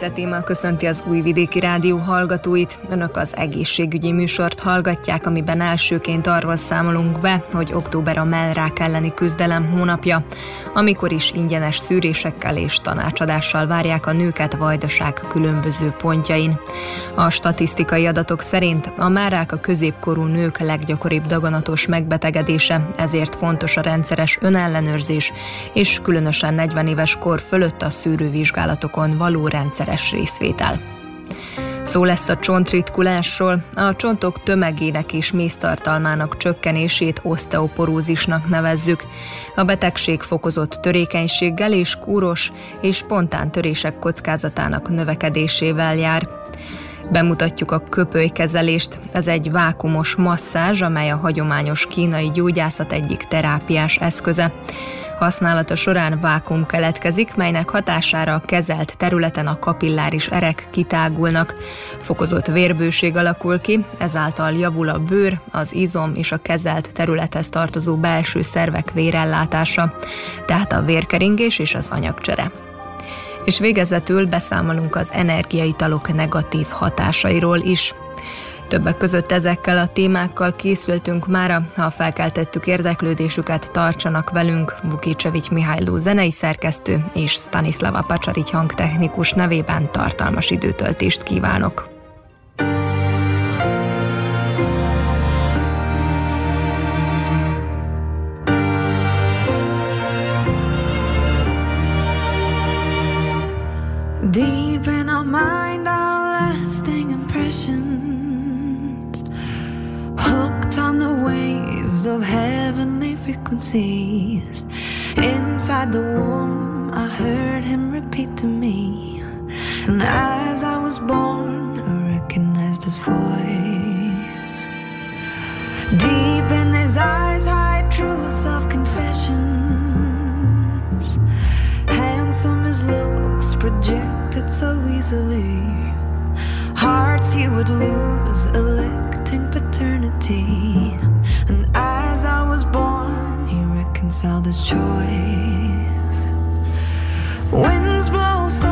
Fice téma köszönti az Újvidéki Rádió hallgatóit. Önök az egészségügyi műsort hallgatják, amiben elsőként arról számolunk be, hogy október a mellrák elleni küzdelem hónapja, amikor is ingyenes szűrésekkel és tanácsadással várják a nőket vajdaság különböző pontjain. A statisztikai adatok szerint a márák a középkorú nők leggyakoribb daganatos megbetegedése, ezért fontos a rendszeres önellenőrzés, és különösen 40 éves kor fölött a szűrővizsgálatokon való rendszer rendszeres részvétel. Szó lesz a csontritkulásról, a csontok tömegének és méztartalmának csökkenését oszteoporózisnak nevezzük. A betegség fokozott törékenységgel és kúros és spontán törések kockázatának növekedésével jár. Bemutatjuk a köpölykezelést. Ez egy vákumos masszázs, amely a hagyományos kínai gyógyászat egyik terápiás eszköze. Használata során vákum keletkezik, melynek hatására a kezelt területen a kapilláris erek kitágulnak. Fokozott vérbőség alakul ki, ezáltal javul a bőr, az izom és a kezelt területhez tartozó belső szervek vérellátása, tehát a vérkeringés és az anyagcsere. És végezetül beszámolunk az energiaitalok negatív hatásairól is. Többek között ezekkel a témákkal készültünk mára, ha felkeltettük érdeklődésüket, tartsanak velünk Vukicsevics Mihályló zenei szerkesztő és Stanislava Pacsarics hangtechnikus nevében tartalmas időtöltést kívánok. Deep waves of heavenly frequencies. Inside the womb, I heard him repeat to me. And as I was born, I recognized his voice. Deep in his eyes, hide truths of confessions. Handsome as looks projected so easily. Hearts you would lose, electing paternity. slightest choice. Winds blow. So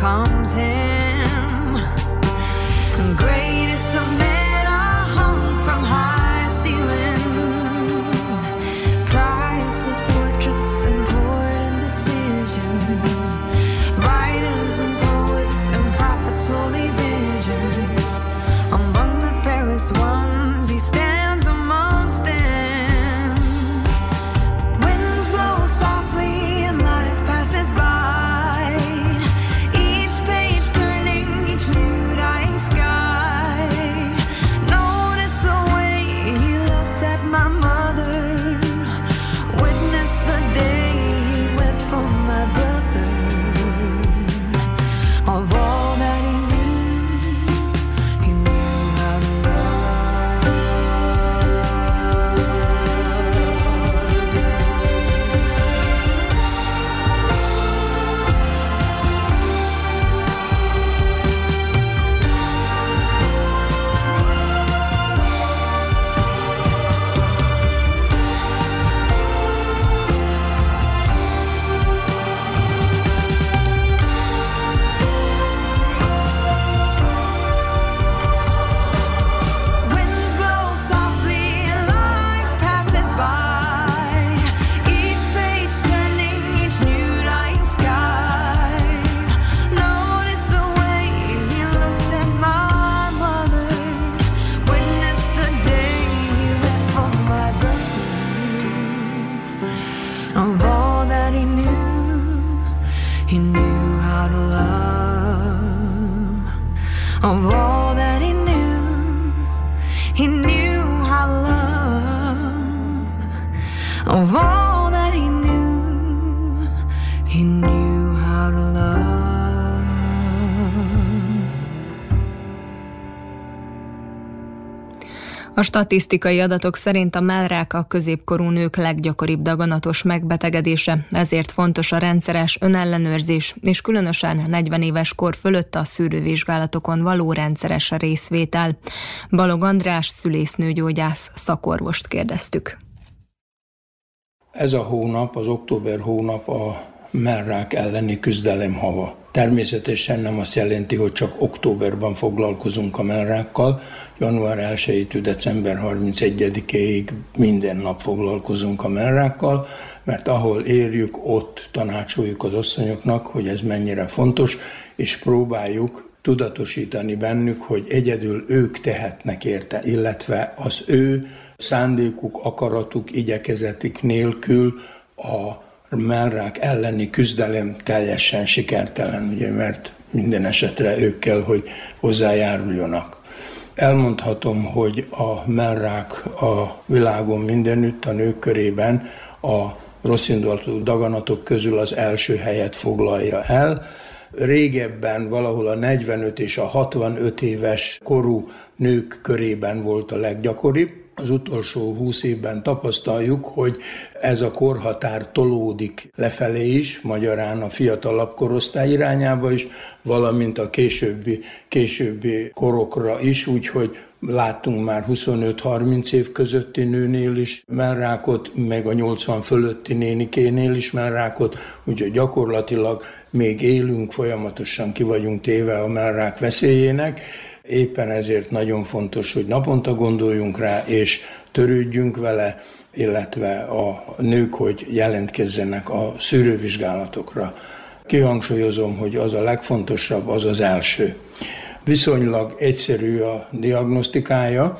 comes in. A statisztikai adatok szerint a mellrák a középkorú nők leggyakoribb daganatos megbetegedése, ezért fontos a rendszeres önellenőrzés, és különösen 40 éves kor fölött a szűrővizsgálatokon való rendszeres részvétel. Balog András szülésznőgyógyász szakorvost kérdeztük. Ez a hónap, az október hónap a mellrák elleni küzdelem hava. Természetesen nem azt jelenti, hogy csak októberben foglalkozunk a mellrákkal, január 1-től december 31-ig minden nap foglalkozunk a mellrákkal, mert ahol érjük, ott tanácsoljuk az asszonyoknak, hogy ez mennyire fontos, és próbáljuk tudatosítani bennük, hogy egyedül ők tehetnek érte, illetve az ő szándékuk, akaratuk, igyekezetik nélkül a mellrák elleni küzdelem teljesen sikertelen, ugye, mert minden esetre ők kell, hogy hozzájáruljanak. Elmondhatom, hogy a mellrák a világon mindenütt, a nők körében a rosszindulatú daganatok közül az első helyet foglalja el. Régebben valahol a 45 és a 65 éves korú nők körében volt a leggyakoribb, az utolsó húsz évben tapasztaljuk, hogy ez a korhatár tolódik lefelé is, magyarán a fiatalabb korosztály irányába is, valamint a későbbi, későbbi korokra is, úgyhogy láttunk már 25-30 év közötti nőnél is mellrákot, meg a 80 fölötti nénikénél is mellrákot, úgyhogy gyakorlatilag még élünk, folyamatosan ki vagyunk téve a mellrák veszélyének, Éppen ezért nagyon fontos, hogy naponta gondoljunk rá, és törődjünk vele, illetve a nők, hogy jelentkezzenek a szűrővizsgálatokra. Kihangsúlyozom, hogy az a legfontosabb, az az első. Viszonylag egyszerű a diagnosztikája,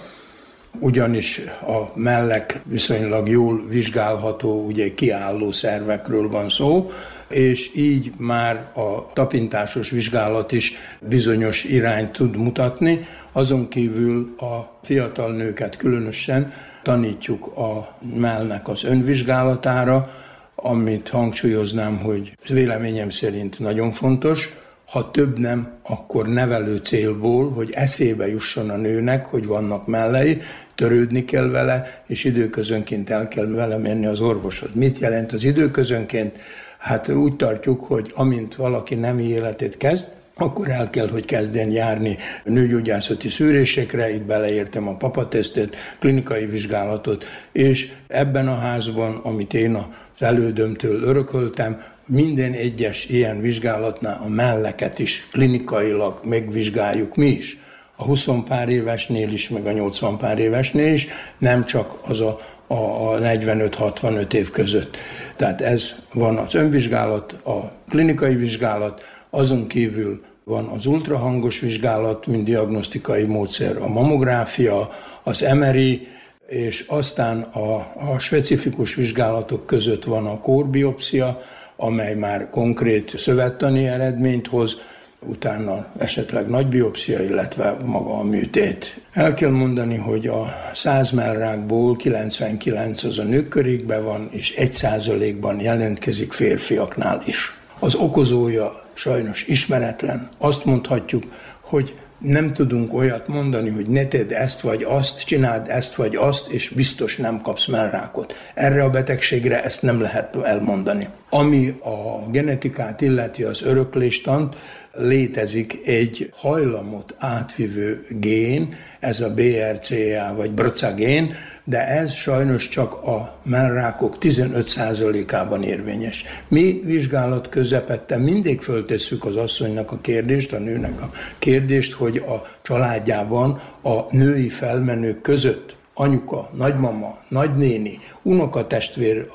ugyanis a mellek viszonylag jól vizsgálható, ugye kiálló szervekről van szó, és így már a tapintásos vizsgálat is bizonyos irányt tud mutatni. Azon kívül a fiatal nőket különösen tanítjuk a mellnek az önvizsgálatára, amit hangsúlyoznám, hogy véleményem szerint nagyon fontos, ha több nem, akkor nevelő célból, hogy eszébe jusson a nőnek, hogy vannak mellei, törődni kell vele, és időközönként el kell vele menni az orvoshoz. Mit jelent az időközönként? Hát úgy tartjuk, hogy amint valaki nemi életét kezd, akkor el kell, hogy kezdjen járni nőgyógyászati szűrésekre, itt beleértem a papatesztet, klinikai vizsgálatot, és ebben a házban, amit én az elődömtől örököltem, minden egyes ilyen vizsgálatnál a melleket is klinikailag megvizsgáljuk mi is. A 20 pár évesnél is, meg a 80 pár évesnél is, nem csak az a a 45-65 év között. Tehát ez van az önvizsgálat, a klinikai vizsgálat, azon kívül van az ultrahangos vizsgálat, mint diagnosztikai módszer, a mamográfia, az MRI, és aztán a, a specifikus vizsgálatok között van a kórbiopszia, amely már konkrét szövettani eredményt hoz, utána esetleg nagy biopszia, illetve maga a műtét. El kell mondani, hogy a 100 mellrákból 99 az a nők körékben van, és 1 százalékban jelentkezik férfiaknál is. Az okozója sajnos ismeretlen. Azt mondhatjuk, hogy nem tudunk olyat mondani, hogy ne tedd ezt vagy azt, csináld ezt vagy azt, és biztos nem kapsz mellrákot. Erre a betegségre ezt nem lehet elmondani. Ami a genetikát illeti az örökléstant, létezik egy hajlamot átvivő gén, ez a BRCA vagy BRCA gén, de ez sajnos csak a mellrákok 15%-ában érvényes. Mi vizsgálat közepette mindig föltesszük az asszonynak a kérdést, a nőnek a kérdést, hogy a családjában a női felmenők között anyuka, nagymama, nagynéni, unokatestvér,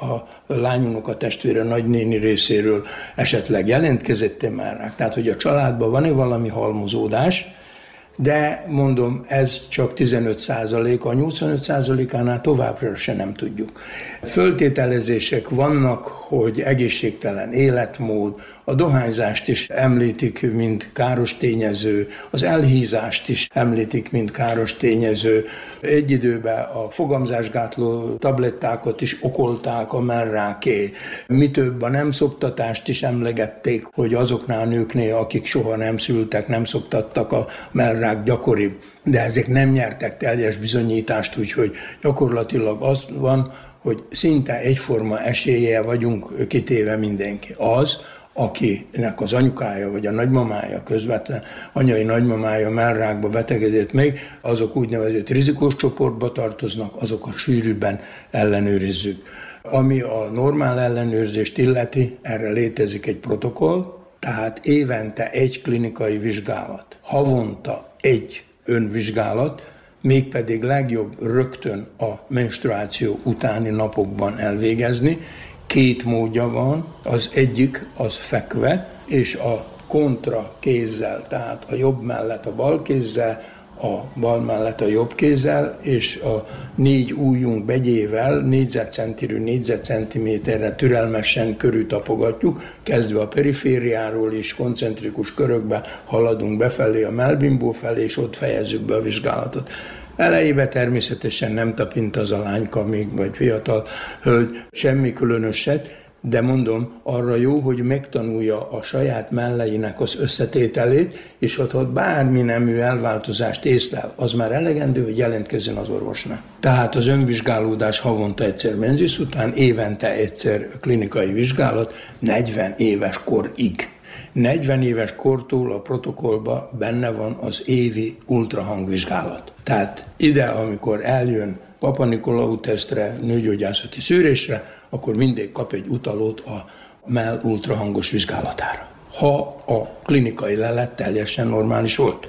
a lányunokatestvére nagynéni részéről esetleg jelentkezett-e már rá. Tehát, hogy a családban van-e valami halmozódás, de mondom, ez csak 15 százalék, a 85 százalékánál továbbra se nem tudjuk. Föltételezések vannak, hogy egészségtelen életmód, a dohányzást is említik, mint káros tényező, az elhízást is említik, mint káros tényező. Egy időben a fogamzásgátló tablettákat is okolták a merráké. Mi több, a nem szoktatást is emlegették, hogy azoknál nőknél, akik soha nem szültek, nem szoktattak a merrák gyakoribb. De ezek nem nyertek teljes bizonyítást, úgyhogy gyakorlatilag az van, hogy szinte egyforma esélye vagyunk kitéve mindenki. Az, akinek az anyukája vagy a nagymamája közvetlen, anyai nagymamája mellrákba betegedett még, azok úgynevezett rizikós csoportba tartoznak, azokat sűrűbben ellenőrizzük. Ami a normál ellenőrzést illeti, erre létezik egy protokoll, tehát évente egy klinikai vizsgálat, havonta egy önvizsgálat, mégpedig legjobb rögtön a menstruáció utáni napokban elvégezni, két módja van, az egyik az fekve, és a kontra kézzel, tehát a jobb mellett a bal kézzel, a bal mellett a jobb kézzel, és a négy ujjunk begyével négyzetcentiről négyzetcentiméterre türelmesen körültapogatjuk, kezdve a perifériáról is koncentrikus körökbe haladunk befelé a melbimbó felé, és ott fejezzük be a vizsgálatot. Elejébe természetesen nem tapint az a lányka még, vagy fiatal hölgy, semmi különöset, de mondom, arra jó, hogy megtanulja a saját melleinek az összetételét, és ott, ott bármi nemű elváltozást észlel, az már elegendő, hogy jelentkezzen az orvosnak. Tehát az önvizsgálódás havonta egyszer menzis után, évente egyszer klinikai vizsgálat, 40 éves korig. 40 éves kortól a protokollba benne van az évi ultrahangvizsgálat. Tehát ide, amikor eljön Papa Nikolau tesztre, nőgyógyászati szűrésre, akkor mindig kap egy utalót a mell ultrahangos vizsgálatára. Ha a klinikai lelet teljesen normális volt.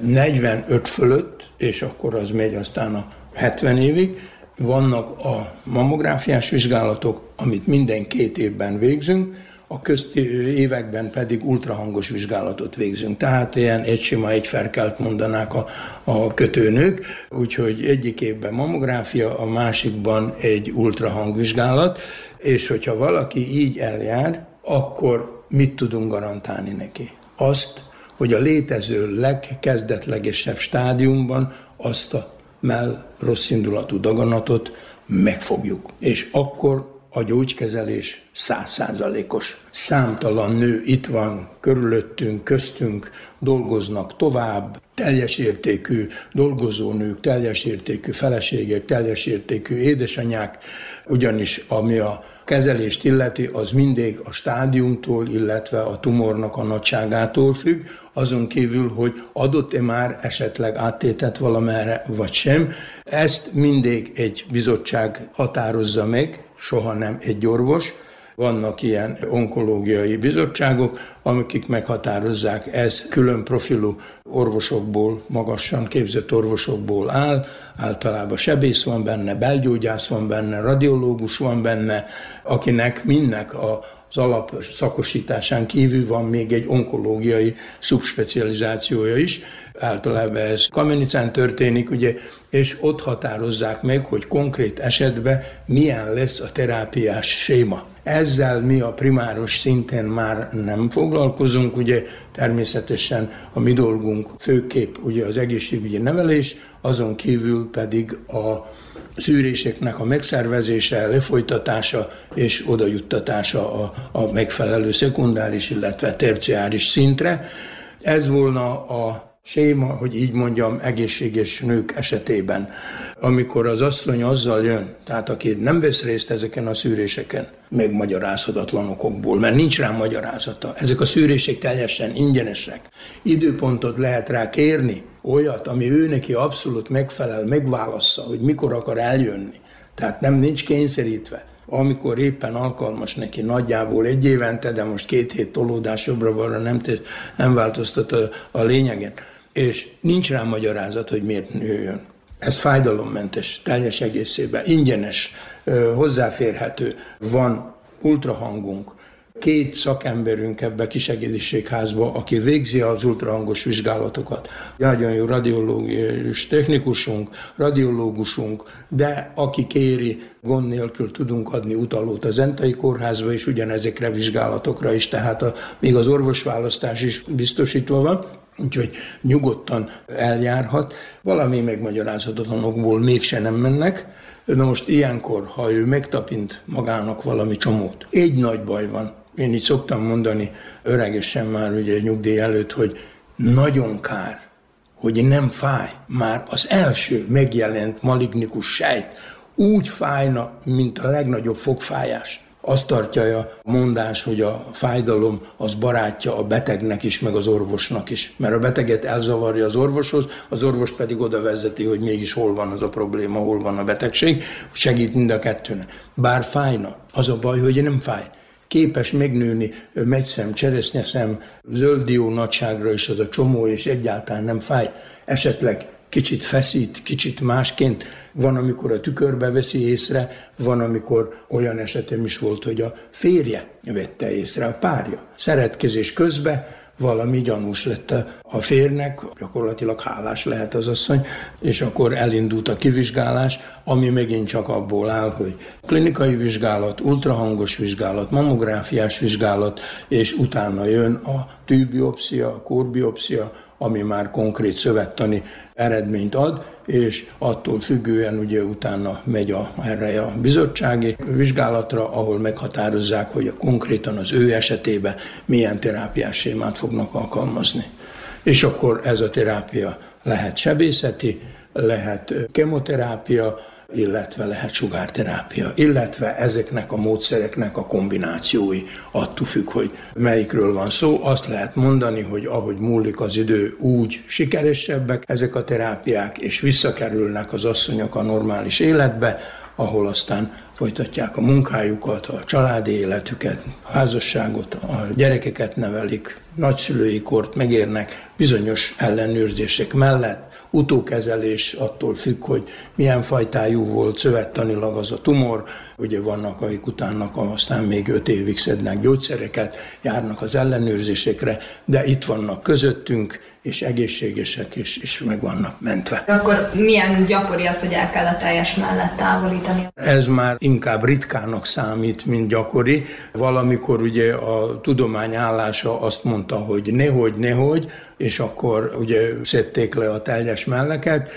45 fölött, és akkor az megy aztán a 70 évig, vannak a mammográfiás vizsgálatok, amit minden két évben végzünk, a közti években pedig ultrahangos vizsgálatot végzünk. Tehát ilyen egy sima, egy ferkelt mondanák a, a kötőnők, úgyhogy egyik évben mammográfia, a másikban egy ultrahangvizsgálat, és hogyha valaki így eljár, akkor mit tudunk garantálni neki? Azt, hogy a létező legkezdetlegesebb stádiumban azt a mell rossz indulatú daganatot megfogjuk. És akkor a gyógykezelés százszázalékos. Számtalan nő itt van körülöttünk, köztünk, dolgoznak tovább, teljes értékű dolgozónők, teljes értékű feleségek, teljes értékű édesanyák, ugyanis ami a kezelést illeti, az mindig a stádiumtól, illetve a tumornak a nagyságától függ, azon kívül, hogy adott-e már esetleg áttétet valamerre, vagy sem. Ezt mindig egy bizottság határozza meg, soha nem egy orvos. Vannak ilyen onkológiai bizottságok, amik meghatározzák, ez külön profilú orvosokból, magasan képzett orvosokból áll, általában sebész van benne, belgyógyász van benne, radiológus van benne, akinek mindnek a az alap szakosításán kívül van még egy onkológiai szubspecializációja is, általában ez Kamenicán történik, ugye, és ott határozzák meg, hogy konkrét esetben milyen lesz a terápiás séma. Ezzel mi a primáros szinten már nem foglalkozunk, ugye természetesen a mi dolgunk főképp ugye az egészségügyi nevelés, azon kívül pedig a szűréseknek a megszervezése, lefolytatása és odajuttatása a, a megfelelő szekundáris, illetve terciáris szintre. Ez volna a séma, hogy így mondjam, egészséges nők esetében. Amikor az asszony azzal jön, tehát aki nem vesz részt ezeken a szűréseken, meg magyarázhatatlan okokból, mert nincs rá magyarázata. Ezek a szűrések teljesen ingyenesek. Időpontot lehet rá kérni, olyat, ami ő neki abszolút megfelel, megválassza, hogy mikor akar eljönni. Tehát nem nincs kényszerítve amikor éppen alkalmas neki nagyjából egy évente, de most két hét tolódás jobbra-balra nem, nem változtat a, a lényegen és nincs rá magyarázat, hogy miért nőjön. Ez fájdalommentes, teljes egészében, ingyenes, hozzáférhető, van ultrahangunk, két szakemberünk ebbe a kisegészségházba, aki végzi az ultrahangos vizsgálatokat. Nagyon jó radiológiai technikusunk, radiológusunk, de aki kéri, gond nélkül tudunk adni utalót az Entai kórházba, és ugyanezekre vizsgálatokra is, tehát a, még az orvosválasztás is biztosítva van úgyhogy nyugodtan eljárhat. Valami megmagyarázhatatlanokból mégse nem mennek. Na most ilyenkor, ha ő megtapint magának valami csomót, egy nagy baj van. Én így szoktam mondani öregesen már ugye nyugdíj előtt, hogy nagyon kár, hogy nem fáj. Már az első megjelent malignikus sejt úgy fájna, mint a legnagyobb fogfájás azt tartja a mondás, hogy a fájdalom az barátja a betegnek is, meg az orvosnak is. Mert a beteget elzavarja az orvoshoz, az orvos pedig oda vezeti, hogy mégis hol van az a probléma, hol van a betegség, segít mind a kettőnek. Bár fájna, az a baj, hogy nem fáj képes megnőni megyszem, cseresznyeszem, zöld nagyságra is az a csomó, és egyáltalán nem fáj. Esetleg kicsit feszít, kicsit másként. Van, amikor a tükörbe veszi észre, van, amikor olyan esetem is volt, hogy a férje vette észre, a párja. Szeretkezés közben valami gyanús lett a férnek, gyakorlatilag hálás lehet az asszony, és akkor elindult a kivizsgálás, ami megint csak abból áll, hogy klinikai vizsgálat, ultrahangos vizsgálat, mammográfiás vizsgálat, és utána jön a tűbiopszia, a kórbiopszia, ami már konkrét szövettani eredményt ad, és attól függően ugye utána megy a, erre a bizottsági vizsgálatra, ahol meghatározzák, hogy a konkrétan az ő esetében milyen terápiás sémát fognak alkalmazni. És akkor ez a terápia lehet sebészeti, lehet kemoterápia, illetve lehet sugárterápia, illetve ezeknek a módszereknek a kombinációi attól függ, hogy melyikről van szó. Azt lehet mondani, hogy ahogy múlik az idő, úgy sikeresebbek ezek a terápiák, és visszakerülnek az asszonyok a normális életbe, ahol aztán folytatják a munkájukat, a családi életüket, a házasságot, a gyerekeket nevelik, nagyszülői kort megérnek bizonyos ellenőrzések mellett, utókezelés attól függ, hogy milyen fajtájú volt szövettanilag az a tumor, ugye vannak, akik utána aztán még öt évig szednek gyógyszereket, járnak az ellenőrzésekre, de itt vannak közöttünk, és egészségesek, és, és meg vannak mentve. Akkor milyen gyakori az, hogy el kell a teljes mellett távolítani? Ez már inkább ritkának számít, mint gyakori. Valamikor ugye a tudomány állása azt mondta, hogy nehogy, nehogy, és akkor ugye szedték le a teljes melleket.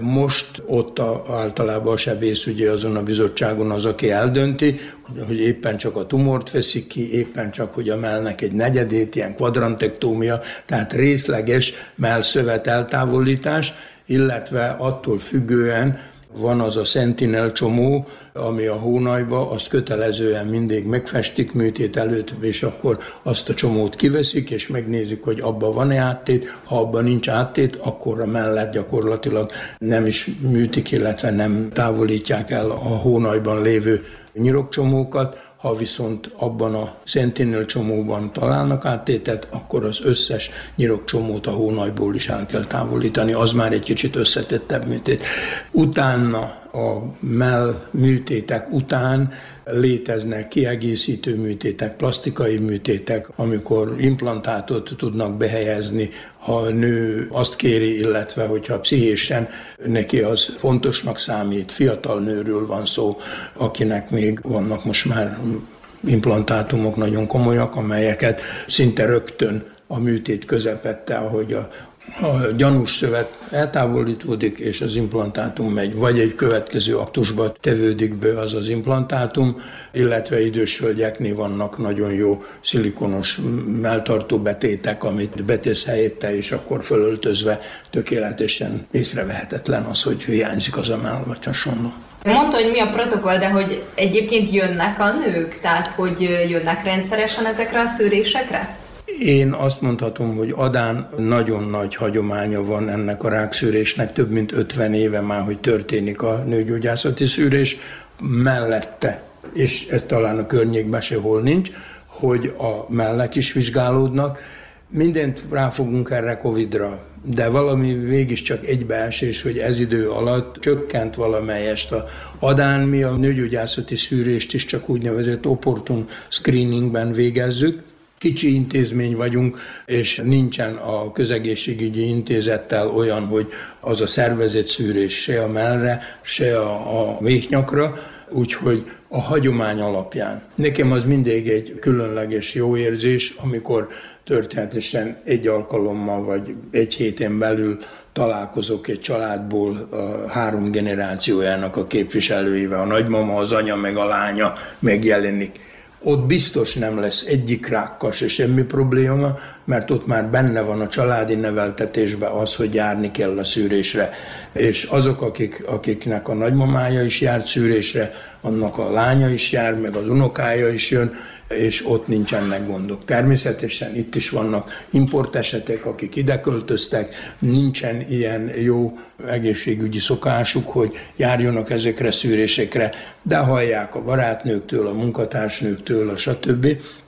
Most ott a, általában a sebész ugye azon a bizottságon az, aki eldönti, hogy éppen csak a tumort veszik ki, éppen csak, hogy a mellnek egy negyedét, ilyen kvadrantektómia, tehát részleges mellszövet eltávolítás, illetve attól függően, van az a Sentinel csomó, ami a hónajba, azt kötelezően mindig megfestik műtét előtt, és akkor azt a csomót kiveszik, és megnézik, hogy abban van-e áttét, ha abban nincs áttét, akkor a mellett gyakorlatilag nem is műtik, illetve nem távolítják el a hónajban lévő nyirokcsomókat, ha viszont abban a Sentinel csomóban találnak áttétet, akkor az összes nyirokcsomót a hónajból is el kell távolítani, az már egy kicsit összetettebb műtét. Utána a mell műtétek után léteznek kiegészítő műtétek, plastikai műtétek, amikor implantátot tudnak behelyezni, ha a nő azt kéri, illetve hogyha pszichésen neki az fontosnak számít, fiatal nőről van szó, akinek még vannak most már implantátumok nagyon komolyak, amelyeket szinte rögtön a műtét közepette, ahogy a a gyanús szövet eltávolítódik, és az implantátum megy, vagy egy következő aktusba tevődik be az az implantátum, illetve idős hölgyeknél vannak nagyon jó szilikonos melltartó betétek, amit betész helyette, és akkor fölöltözve tökéletesen észrevehetetlen az, hogy hiányzik az a mell, vagy hasonló. Mondta, hogy mi a protokoll, de hogy egyébként jönnek a nők, tehát hogy jönnek rendszeresen ezekre a szűrésekre? Én azt mondhatom, hogy Adán nagyon nagy hagyománya van ennek a rákszűrésnek, több mint 50 éve már, hogy történik a nőgyógyászati szűrés, mellette, és ez talán a környékben sehol nincs, hogy a mellek is vizsgálódnak, mindent ráfogunk erre Covid-ra, de valami mégiscsak egybeesés, hogy ez idő alatt csökkent valamelyest a adán, mi a nőgyógyászati szűrést is csak úgynevezett opportun screeningben végezzük, kicsi intézmény vagyunk, és nincsen a közegészségügyi intézettel olyan, hogy az a szervezett szűrés se a mellre, se a, a méhnyakra, úgyhogy a hagyomány alapján. Nekem az mindig egy különleges jó érzés, amikor történetesen egy alkalommal vagy egy héten belül találkozok egy családból a három generációjának a képviselőivel, a nagymama, az anya meg a lánya megjelenik ott biztos nem lesz egyik rákkal se semmi probléma, mert ott már benne van a családi neveltetésben az, hogy járni kell a szűrésre. És azok, akik, akiknek a nagymamája is járt szűrésre, annak a lánya is jár, meg az unokája is jön, és ott nincsenek gondok. Természetesen itt is vannak importesetek, akik ide költöztek, nincsen ilyen jó egészségügyi szokásuk, hogy járjonak ezekre szűrésekre, de hallják a barátnőktől, a munkatársnőktől, a stb.,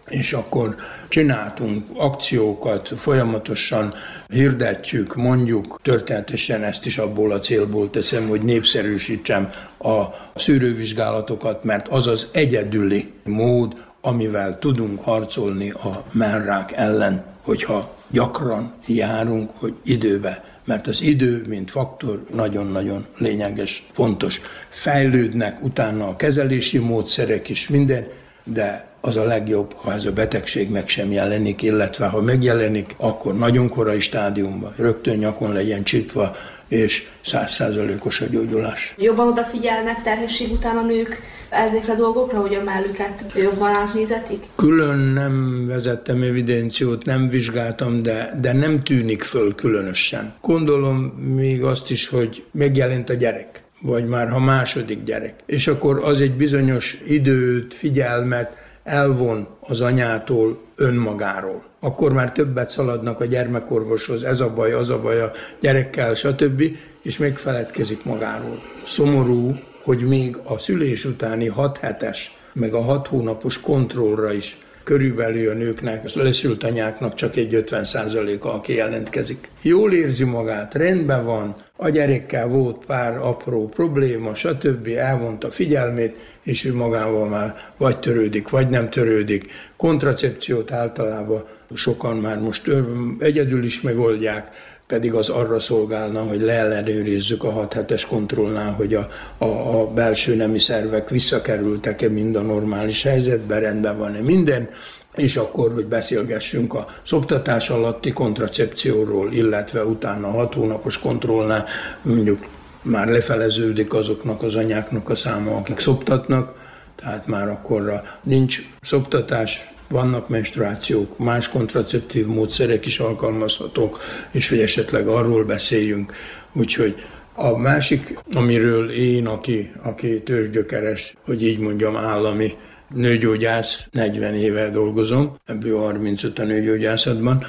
és akkor csináltunk akciókat, folyamatosan hirdetjük, mondjuk, történetesen ezt is abból a célból teszem, hogy népszerűsítsem a szűrővizsgálatokat, mert az az egyedüli mód, amivel tudunk harcolni a mellrák ellen, hogyha gyakran járunk, hogy időbe mert az idő, mint faktor nagyon-nagyon lényeges, fontos. Fejlődnek utána a kezelési módszerek is, minden, de az a legjobb, ha ez a betegség meg sem jelenik, illetve ha megjelenik, akkor nagyon korai stádiumban, rögtön nyakon legyen csitva, és százszázalékos a gyógyulás. Jobban odafigyelnek terhesség után a nők ezekre a dolgokra, hogy a mellüket jobban átnézetik? Külön nem vezettem evidenciót, nem vizsgáltam, de, de nem tűnik föl különösen. Gondolom még azt is, hogy megjelent a gyerek vagy már ha második gyerek. És akkor az egy bizonyos időt, figyelmet elvon az anyától, önmagáról. Akkor már többet szaladnak a gyermekorvoshoz, ez a baj, az a baj a gyerekkel, stb., és megfeledkezik magáról. Szomorú, hogy még a szülés utáni 6 hetes, meg a 6 hónapos kontrollra is körülbelül a nőknek, a leszült anyáknak csak egy 50 a aki jelentkezik. Jól érzi magát, rendben van, a gyerekkel volt pár apró probléma, stb. elvonta figyelmét, és ő magával már vagy törődik, vagy nem törődik. Kontracepciót általában sokan már most egyedül is megoldják, pedig az arra szolgálna, hogy leellenőrizzük a 6 hetes kontrollnál, hogy a, a, a belső nemi szervek visszakerültek-e mind a normális helyzetbe, rendben van-e minden, és akkor, hogy beszélgessünk a szoptatás alatti kontracepcióról, illetve utána a hat hónapos kontrollnál mondjuk már lefeleződik azoknak az anyáknak a száma, akik szoptatnak, tehát már akkorra nincs szoptatás, vannak menstruációk, más kontraceptív módszerek is alkalmazhatók, és hogy esetleg arról beszéljünk. Úgyhogy a másik, amiről én, aki, aki tőzsgyökeres, hogy így mondjam, állami nőgyógyász, 40 éve dolgozom, ebből 35 a nőgyógyászatban,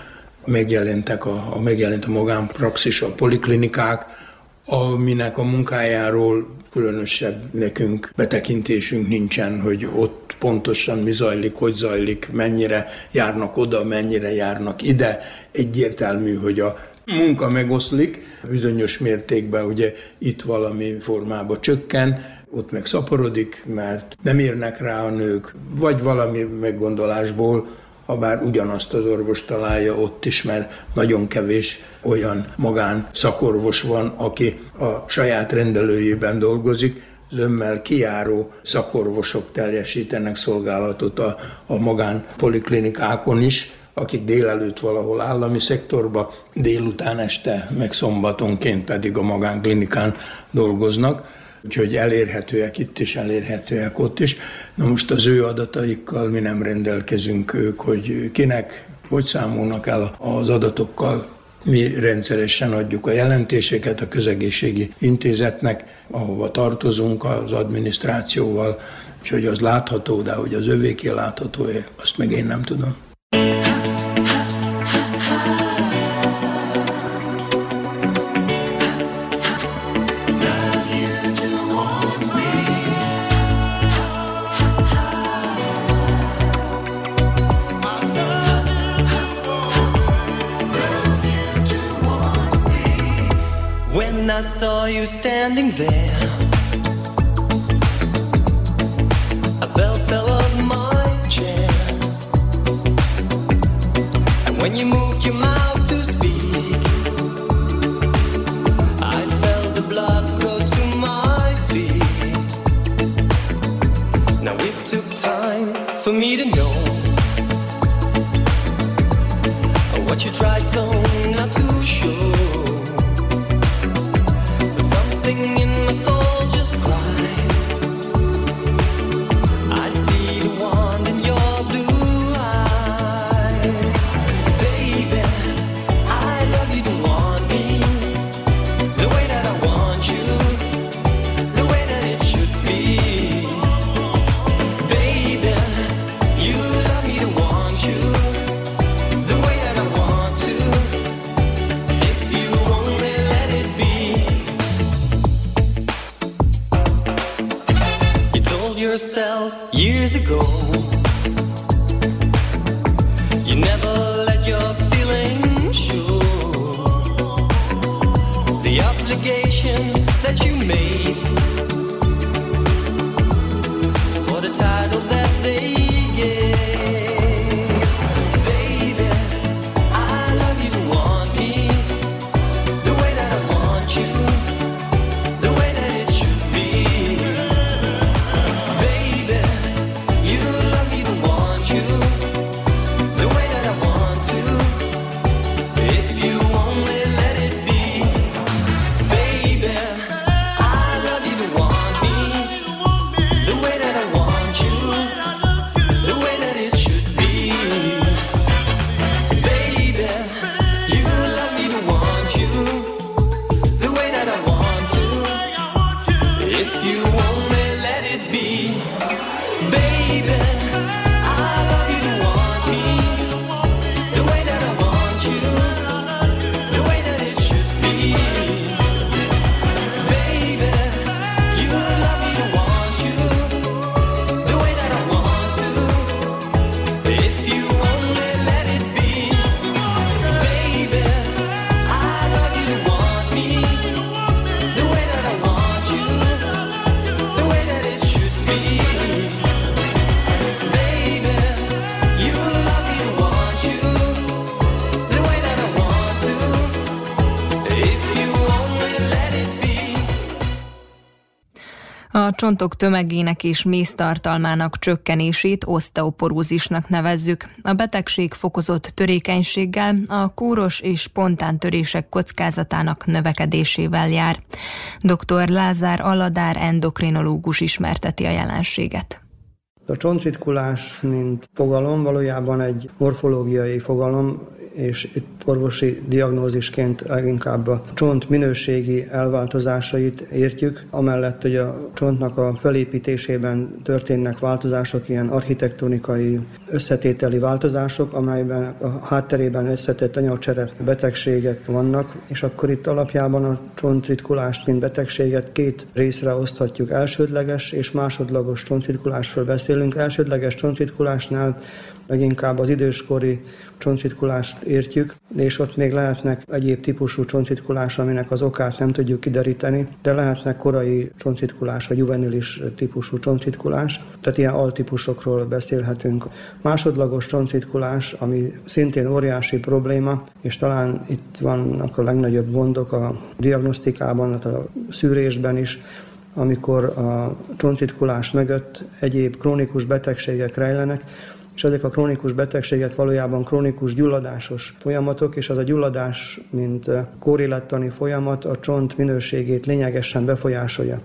megjelentek a, a, megjelent a magánpraxis, a poliklinikák, aminek a munkájáról különösebb nekünk betekintésünk nincsen, hogy ott pontosan mi zajlik, hogy zajlik, mennyire járnak oda, mennyire járnak ide. Egyértelmű, hogy a munka megoszlik, bizonyos mértékben ugye itt valami formában csökken, ott meg szaporodik, mert nem érnek rá a nők, vagy valami meggondolásból, ha bár ugyanazt az orvos találja ott is, mert nagyon kevés olyan magán szakorvos van, aki a saját rendelőjében dolgozik, zömmel kiáró szakorvosok teljesítenek szolgálatot a, a magán poliklinikákon is, akik délelőtt valahol állami szektorba, délután este, meg szombatonként pedig a magánklinikán dolgoznak. Úgyhogy elérhetőek itt is, elérhetőek ott is. Na most az ő adataikkal mi nem rendelkezünk ők, hogy kinek, hogy számolnak el az adatokkal, mi rendszeresen adjuk a jelentéseket a közegészségi intézetnek, ahova tartozunk az adminisztrációval, úgyhogy az látható, de hogy az övéké látható, azt meg én nem tudom. Standing there, a bell fell off my chair. And when you moved csontok tömegének és méztartalmának csökkenését oszteoporózisnak nevezzük. A betegség fokozott törékenységgel, a kóros és spontán törések kockázatának növekedésével jár. Dr. Lázár Aladár endokrinológus ismerteti a jelenséget. A csontritkulás, mint fogalom, valójában egy morfológiai fogalom, és itt orvosi diagnózisként leginkább a csont minőségi elváltozásait értjük, amellett, hogy a csontnak a felépítésében történnek változások, ilyen architektonikai összetételi változások, amelyben a hátterében összetett anyagcsere betegségek vannak, és akkor itt alapjában a csontritkulást, mint betegséget két részre oszthatjuk. Elsődleges és másodlagos csontritkulásról beszélünk. Elsődleges csontritkulásnál leginkább az időskori csontritkulást értjük, és ott még lehetnek egyéb típusú csontritkulás, aminek az okát nem tudjuk kideríteni, de lehetnek korai csontritkulás, vagy juvenilis típusú csontritkulás, tehát ilyen altípusokról beszélhetünk. Másodlagos csontritkulás, ami szintén óriási probléma, és talán itt vannak a legnagyobb gondok a diagnosztikában, a szűrésben is, amikor a csontritkulás mögött egyéb krónikus betegségek rejlenek, és ezek a krónikus betegségek valójában krónikus gyulladásos folyamatok, és az a gyulladás, mint kórélettani folyamat a csont minőségét lényegesen befolyásolja.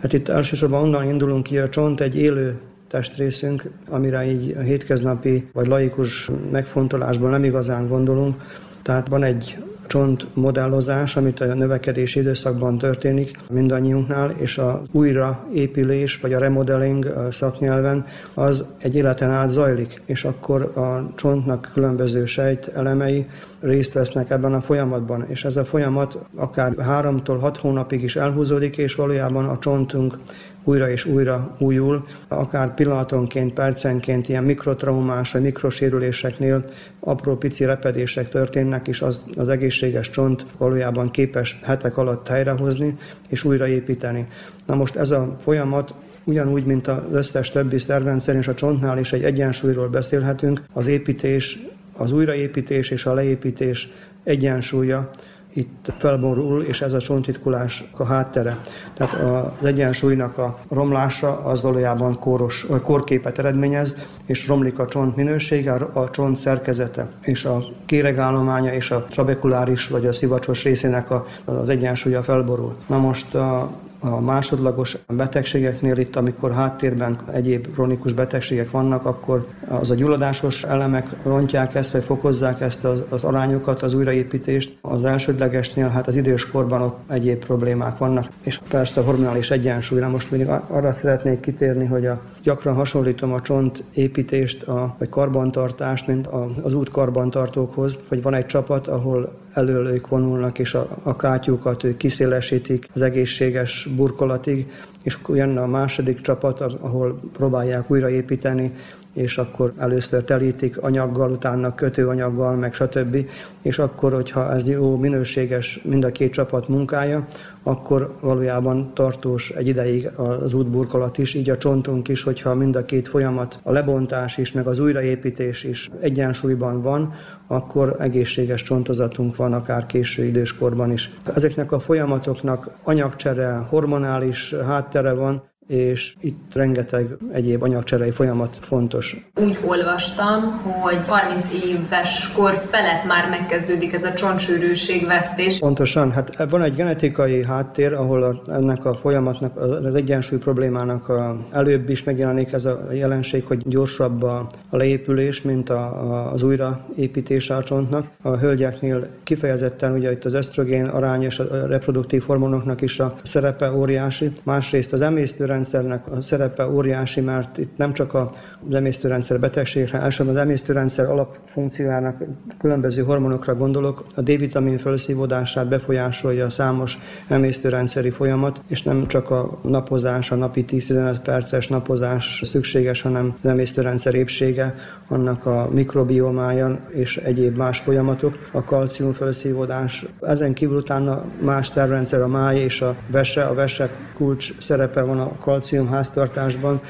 Hát itt elsősorban onnan indulunk ki, a csont egy élő testrészünk, amire így a hétköznapi vagy laikus megfontolásból nem igazán gondolunk. Tehát van egy csontmodellozás, amit a növekedési időszakban történik mindannyiunknál, és a újraépülés, vagy a remodeling szaknyelven, az egy életen át zajlik, és akkor a csontnak különböző sejt elemei részt vesznek ebben a folyamatban, és ez a folyamat akár háromtól hat hónapig is elhúzódik, és valójában a csontunk újra és újra újul, akár pillanatonként, percenként ilyen mikrotraumás vagy mikrosérüléseknél apró pici repedések történnek, és az, az egészséges csont valójában képes hetek alatt helyrehozni és újraépíteni. Na most ez a folyamat ugyanúgy, mint az összes többi szervrendszer és a csontnál is egy egyensúlyról beszélhetünk, az építés, az újraépítés és a leépítés egyensúlya itt felborul, és ez a csontitkulás a háttere. Tehát az egyensúlynak a romlása az valójában kóros, korképet eredményez, és romlik a csont minősége, a csont szerkezete, és a kéregállománya és a trabekuláris vagy a szivacsos részének az egyensúlya felborul. Na most a a másodlagos betegségeknél itt, amikor háttérben egyéb kronikus betegségek vannak, akkor az a gyulladásos elemek rontják ezt, vagy fokozzák ezt az, az arányokat, az újraépítést. Az elsődlegesnél hát az időskorban ott egyéb problémák vannak, és persze a hormonális egyensúlyra. Most még arra szeretnék kitérni, hogy a, gyakran hasonlítom a csont építést, a, vagy karbantartást, mint a, az út karbantartókhoz, hogy van egy csapat, ahol elől ők vonulnak, és a, a kátyúkat ők kiszélesítik az egészséges burkolatig, és jön a második csapat, ahol próbálják újraépíteni és akkor először telítik anyaggal, utána kötőanyaggal, meg stb. És akkor, hogyha ez jó, minőséges mind a két csapat munkája, akkor valójában tartós egy ideig az útburkolat is, így a csontunk is, hogyha mind a két folyamat, a lebontás is, meg az újraépítés is egyensúlyban van, akkor egészséges csontozatunk van akár késő időskorban is. Ezeknek a folyamatoknak anyagcsere, hormonális háttere van, és itt rengeteg egyéb anyagcserei folyamat fontos. Úgy olvastam, hogy 30 éves kor felett már megkezdődik ez a csontsűrűségvesztés. Pontosan, hát van egy genetikai háttér, ahol a, ennek a folyamatnak, az egyensúly problémának a, előbb is megjelenik ez a jelenség, hogy gyorsabb a, a leépülés, mint a, a, az újraépítése a csontnak. A hölgyeknél kifejezetten ugye itt az ösztrogén arány és a reproduktív hormonoknak is a szerepe óriási. Másrészt az emésztőre emésztőrendszernek a szerepe óriási, mert itt nem csak az emésztőrendszer betegségre, elsősorban az emésztőrendszer alapfunkciójának különböző hormonokra gondolok, a D-vitamin felszívódását befolyásolja a számos emésztőrendszeri folyamat, és nem csak a napozás, a napi 10-15 perces napozás szükséges, hanem az emésztőrendszer épsége, annak a mikrobiomája és egyéb más folyamatok, a kalcium felszívódás. Ezen kívül utána más szervrendszer, a máj és a vese, a vese kulcs szerepe van a kalcium háztartásban,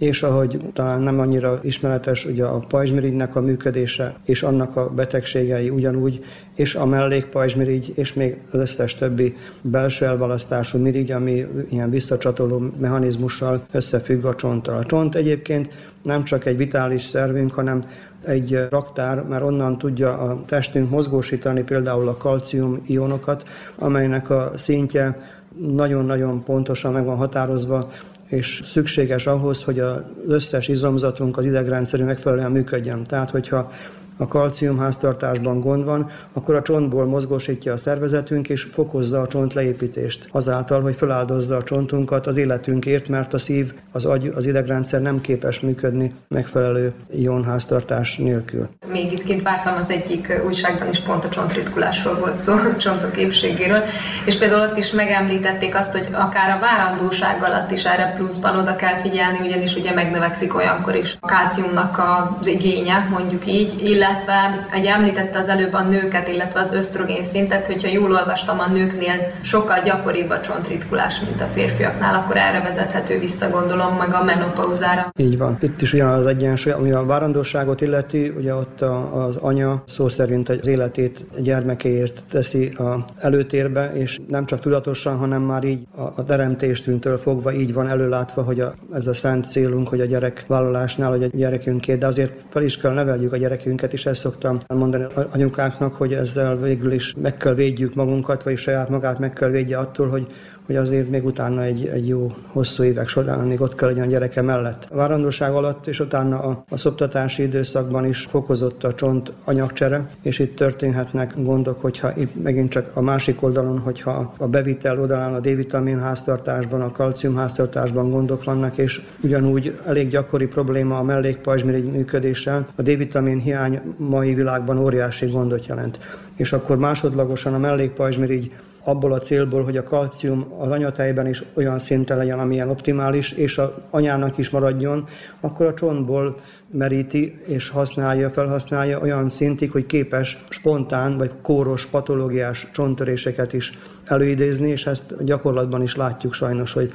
és ahogy talán nem annyira ismeretes, ugye a pajzsmirigynek a működése és annak a betegségei ugyanúgy, és a mellékpajzsmirigy, és még az összes többi belső elvalasztású mirigy, ami ilyen visszacsatoló mechanizmussal összefügg a csonttal. A csont egyébként nem csak egy vitális szervünk, hanem egy raktár, mert onnan tudja a testünk mozgósítani például a kalcium ionokat, amelynek a szintje nagyon-nagyon pontosan meg van határozva, és szükséges ahhoz, hogy az összes izomzatunk, az idegrendszerünk megfelelően működjön. Tehát, hogyha a kalcium háztartásban gond van, akkor a csontból mozgósítja a szervezetünk, és fokozza a csont leépítést. Azáltal, hogy feláldozza a csontunkat az életünkért, mert a szív, az agy, az idegrendszer nem képes működni megfelelő ionháztartás nélkül. Még itt kint vártam az egyik újságban is pont a csontritkulásról volt szó, csontok épségéről, és például ott is megemlítették azt, hogy akár a várandóság alatt is erre pluszban oda kell figyelni, ugyanis ugye megnövekszik olyankor is a kálciumnak az igénye, mondjuk így, illetve illetve egy említette az előbb a nőket, illetve az ösztrogén szintet, hogyha jól olvastam, a nőknél sokkal gyakoribb a csontritkulás, mint a férfiaknál, akkor erre vezethető vissza, gondolom, meg a menopauzára. Így van. Itt is ugyanaz az egyensúly, ami a várandóságot illeti, ugye ott a, az anya szó szerint az életét gyermekéért teszi a előtérbe, és nem csak tudatosan, hanem már így a, a teremtéstüntől fogva így van előlátva, hogy a, ez a szent célunk, hogy a gyerek vállalásnál, hogy a gyerekünkért, de azért fel is kell neveljük a gyerekünket, és ezt szoktam mondani anyukáknak, hogy ezzel végül is meg kell védjük magunkat, vagy saját magát meg kell védje attól, hogy hogy azért még utána egy, egy jó hosszú évek során még ott kell legyen a gyereke mellett. A várandóság alatt és utána a, a szoptatási időszakban is fokozott a csont anyagcsere, és itt történhetnek gondok, hogyha itt megint csak a másik oldalon, hogyha a bevitel oldalán a D-vitamin háztartásban, a kalcium háztartásban gondok vannak, és ugyanúgy elég gyakori probléma a mellékpajzsmirigy működéssel. A D-vitamin hiány mai világban óriási gondot jelent. És akkor másodlagosan a mellékpajzsmirigy abból a célból, hogy a kalcium az anyatejben is olyan szinten legyen, amilyen optimális, és a anyának is maradjon, akkor a csontból meríti és használja, felhasználja olyan szintig, hogy képes spontán vagy kóros patológiás csonttöréseket is előidézni, és ezt gyakorlatban is látjuk sajnos, hogy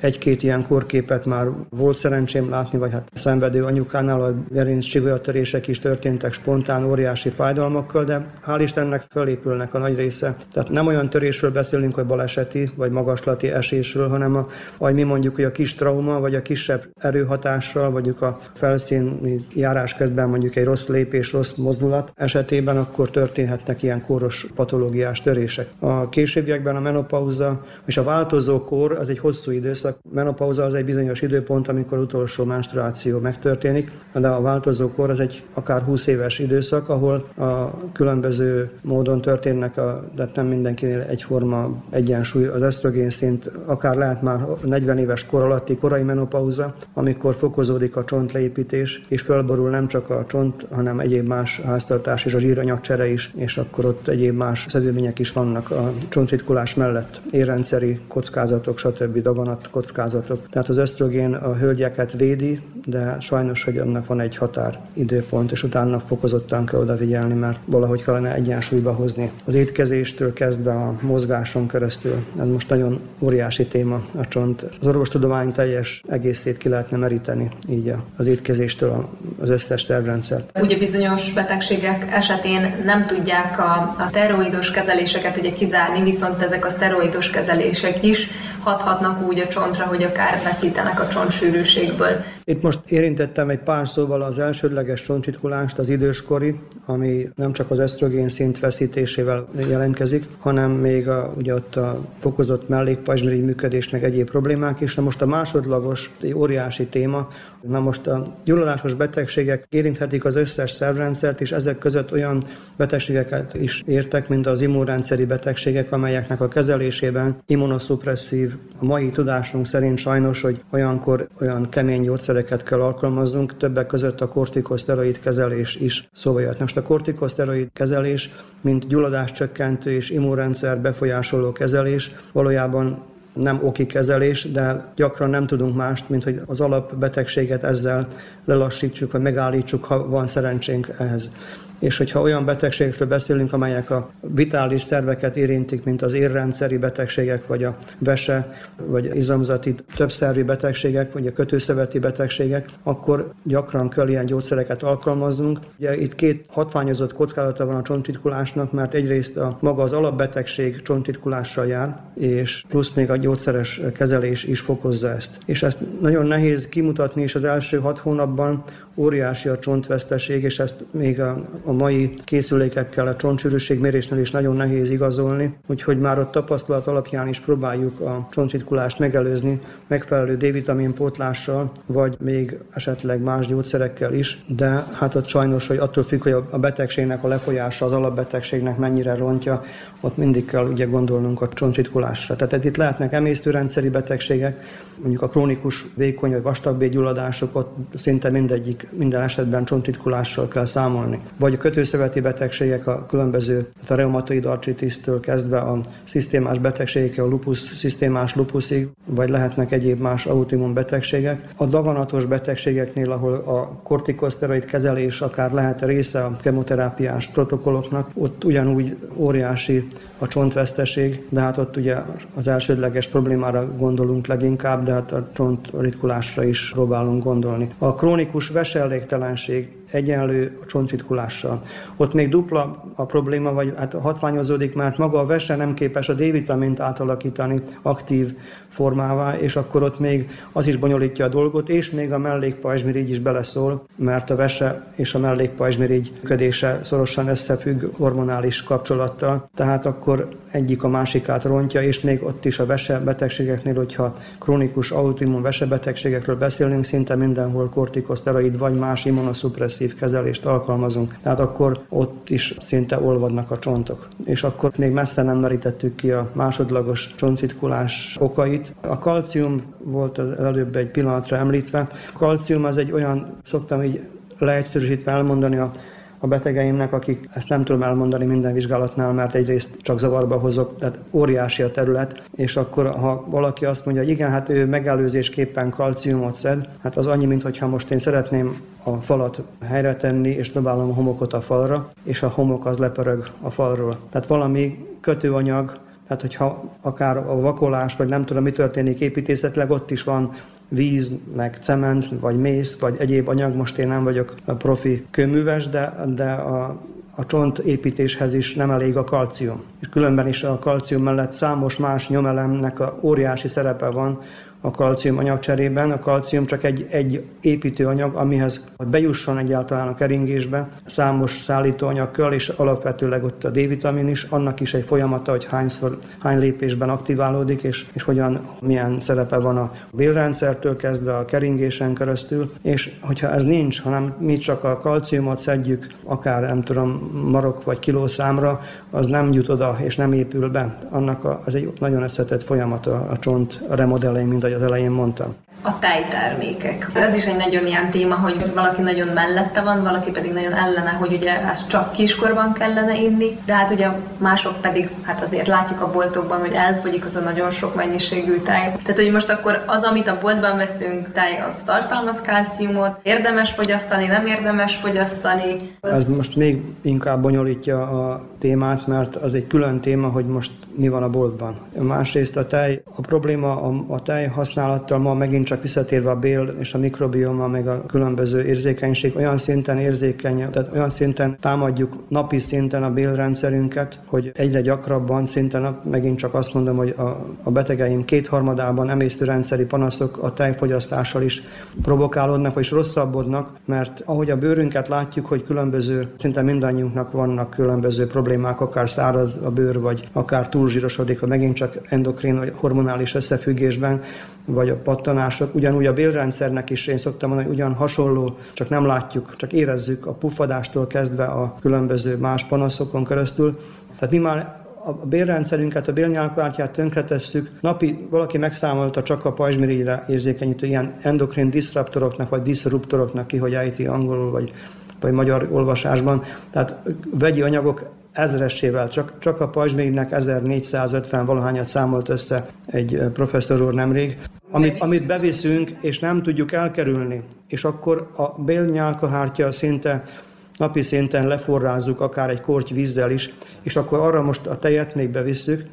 egy-két ilyen korképet már volt szerencsém látni, vagy hát szenvedő anyukánál a gerinc csigolyatörések is történtek spontán óriási fájdalmakkal, de hál' Istennek fölépülnek a nagy része. Tehát nem olyan törésről beszélünk, hogy baleseti vagy magaslati esésről, hanem a, vagy mi mondjuk, hogy a kis trauma, vagy a kisebb erőhatással, vagy a felszíni járás közben mondjuk egy rossz lépés, rossz mozdulat esetében, akkor történhetnek ilyen kóros patológiás törések. A későbbiekben a menopauza és a változó kor az egy hosszú hosszú időszak. Menopauza az egy bizonyos időpont, amikor utolsó menstruáció megtörténik, de a változó kor az egy akár 20 éves időszak, ahol a különböző módon történnek, a, de nem mindenkinél egyforma egyensúly. Az ösztrogén szint akár lehet már 40 éves kor alatti korai menopauza, amikor fokozódik a csontleépítés, és fölborul nem csak a csont, hanem egyéb más háztartás és a zsíranyagcsere is, és akkor ott egyéb más szedőmények is vannak a csontritkulás mellett, érrendszeri kockázatok, stb daganat kockázatok. Tehát az ösztrogén a hölgyeket védi, de sajnos, hogy annak van egy határ időpont, és utána fokozottan kell odafigyelni, mert valahogy kellene egyensúlyba hozni. Az étkezéstől kezdve a mozgáson keresztül, ez most nagyon óriási téma a csont. Az orvostudomány teljes egészét ki lehetne meríteni így az étkezéstől az összes szervrendszert. Ugye bizonyos betegségek esetén nem tudják a, a szteroidos kezeléseket ugye kizárni, viszont ezek a szteroidos kezelések is hathatnak úgy a csontra, hogy akár veszítenek a csontsűrűségből. Itt most érintettem egy pár szóval az elsődleges csontritkulást, az időskori, ami nem csak az esztrogén szint veszítésével jelentkezik, hanem még a, ugye ott a fokozott mellékpajzsmirigy működés, meg egyéb problémák is. Na most a másodlagos, egy óriási téma, Na most a gyulladásos betegségek érinthetik az összes szervrendszert, és ezek között olyan betegségeket is értek, mint az immunrendszeri betegségek, amelyeknek a kezelésében immunoszupresszív, a mai tudásunk szerint sajnos, hogy olyankor olyan kemény gyógyszereket kell alkalmaznunk, többek között a kortikoszteroid kezelés is szóba jött. Most a kortikoszteroid kezelés, mint gyulladáscsökkentő és immunrendszer befolyásoló kezelés valójában nem oki kezelés, de gyakran nem tudunk mást, mint hogy az alapbetegséget ezzel lelassítsuk, vagy megállítsuk, ha van szerencsénk ehhez és hogyha olyan betegségekről beszélünk, amelyek a vitális szerveket érintik, mint az érrendszeri betegségek, vagy a vese, vagy izomzati többszervi betegségek, vagy a kötőszöveti betegségek, akkor gyakran kell ilyen gyógyszereket alkalmaznunk. Ugye itt két hatványozott kockázata van a csontitkulásnak, mert egyrészt a maga az alapbetegség csontitkulással jár, és plusz még a gyógyszeres kezelés is fokozza ezt. És ezt nagyon nehéz kimutatni is az első hat hónapban, óriási a csontveszteség, és ezt még a, a mai készülékekkel a csontsűrűségmérésnél is nagyon nehéz igazolni, úgyhogy már a tapasztalat alapján is próbáljuk a csontritkulást megelőzni megfelelő D-vitamin pótlással, vagy még esetleg más gyógyszerekkel is, de hát ott sajnos, hogy attól függ, hogy a betegségnek a lefolyása az alapbetegségnek mennyire rontja, ott mindig kell ugye gondolnunk a csontritkulásra. Tehát itt lehetnek emésztőrendszeri betegségek, mondjuk a krónikus vékony vagy vastagbégyulladások, ott szinte mindegyik, minden esetben csontritkulással kell számolni. Vagy a kötőszöveti betegségek, a különböző, a reumatoid artritisztől kezdve a szisztémás betegségek, a lupus, szisztémás lupusig, vagy lehetnek egyéb más autoimmun betegségek. A daganatos betegségeknél, ahol a kortikoszteroid kezelés akár lehet része a kemoterápiás protokolloknak, ott ugyanúgy óriási a csontveszteség, de hát ott ugye az elsődleges problémára gondolunk leginkább, de hát a csontritkulásra is próbálunk gondolni. A krónikus veselégtelenség egyenlő a csontritkulással. Ott még dupla a probléma, vagy hát hatványozódik, mert maga a vese nem képes a D-vitamint átalakítani aktív formává, és akkor ott még az is bonyolítja a dolgot, és még a mellékpajzsmirigy is beleszól, mert a vese és a mellékpajzsmirigy ködése szorosan összefügg hormonális kapcsolattal, tehát akkor egyik a másikát rontja, és még ott is a vesebetegségeknél, hogyha krónikus autoimmun vesebetegségekről beszélünk, szinte mindenhol kortikoszteroid vagy más immunoszupresszív kezelést alkalmazunk. Tehát akkor ott is szinte olvadnak a csontok. És akkor még messze nem merítettük ki a másodlagos csontritkulás okait. A kalcium volt az előbb egy pillanatra említve. Kalcium az egy olyan, szoktam így leegyszerűsítve elmondani a a betegeimnek, akik ezt nem tudom elmondani minden vizsgálatnál, mert egyrészt csak zavarba hozok, tehát óriási a terület, és akkor ha valaki azt mondja, hogy igen, hát ő megelőzésképpen kalciumot szed, hát az annyi, mintha most én szeretném a falat helyre tenni, és dobálom a homokot a falra, és a homok az lepörög a falról. Tehát valami kötőanyag, tehát hogyha akár a vakolás, vagy nem tudom, mi történik építészetleg, ott is van víz, meg cement, vagy mész, vagy egyéb anyag, most én nem vagyok a profi kőműves, de, de a, a csont építéshez is nem elég a kalcium. És különben is a kalcium mellett számos más nyomelemnek a óriási szerepe van a kalcium anyagcserében. A kalcium csak egy, egy építőanyag, amihez hogy bejusson egyáltalán a keringésbe számos szállítóanyagkör, és alapvetőleg ott a D-vitamin is, annak is egy folyamata, hogy hányszor, hány lépésben aktiválódik, és, és hogyan, milyen szerepe van a bélrendszertől kezdve a keringésen keresztül, és hogyha ez nincs, hanem mi csak a kalciumot szedjük, akár nem tudom, marok vagy kiló számra, az nem jut oda, és nem épül be. Annak az egy nagyon összetett folyamat a, a csont a remodellein, mint ahogy az elején mondtam. A tejtermékek. Ez is egy nagyon ilyen téma, hogy valaki nagyon mellette van, valaki pedig nagyon ellene, hogy ugye ezt csak kiskorban kellene inni, de hát ugye mások pedig, hát azért látjuk a boltokban, hogy elfogyik az a nagyon sok mennyiségű tej. Tehát, hogy most akkor az, amit a boltban veszünk, tej, az tartalmaz kalciumot, érdemes fogyasztani, nem érdemes fogyasztani. Ez most még inkább bonyolítja a témát, mert az egy külön téma, hogy most mi van a boltban. Másrészt a tej, a probléma a, a tej használattal ma megint csak visszatérve a bél és a mikrobioma, meg a különböző érzékenység, olyan szinten érzékeny, tehát olyan szinten támadjuk napi szinten a bélrendszerünket, hogy egyre gyakrabban szinten, megint csak azt mondom, hogy a, a betegeim kétharmadában emésztőrendszeri panaszok a tejfogyasztással is provokálódnak, vagy rosszabbodnak, mert ahogy a bőrünket látjuk, hogy különböző, szinte mindannyiunknak vannak különböző problémák, akár száraz a bőr, vagy akár túlzsírosodik, vagy megint csak endokrin vagy hormonális összefüggésben, vagy a pattanások. Ugyanúgy a bélrendszernek is én szoktam mondani, hogy ugyan hasonló, csak nem látjuk, csak érezzük a puffadástól kezdve a különböző más panaszokon keresztül. Tehát mi már a bélrendszerünket, a bélnyálkártyát tönkretesszük. Napi valaki megszámolta csak a pajzsmirigyre érzékenyítő ilyen endokrin disruptoroknak, vagy disruptoroknak ki, hogy ejti angolul, vagy, vagy magyar olvasásban. Tehát vegyi anyagok ezresével, csak, csak a pajzsmirigynek 1450 valahányat számolt össze egy professzor úr nemrég, amit, amit beviszünk, és nem tudjuk elkerülni. És akkor a bélnyálkahártya szinte napi szinten leforrázzuk, akár egy korty vízzel is, és akkor arra most a tejet még bevisszük,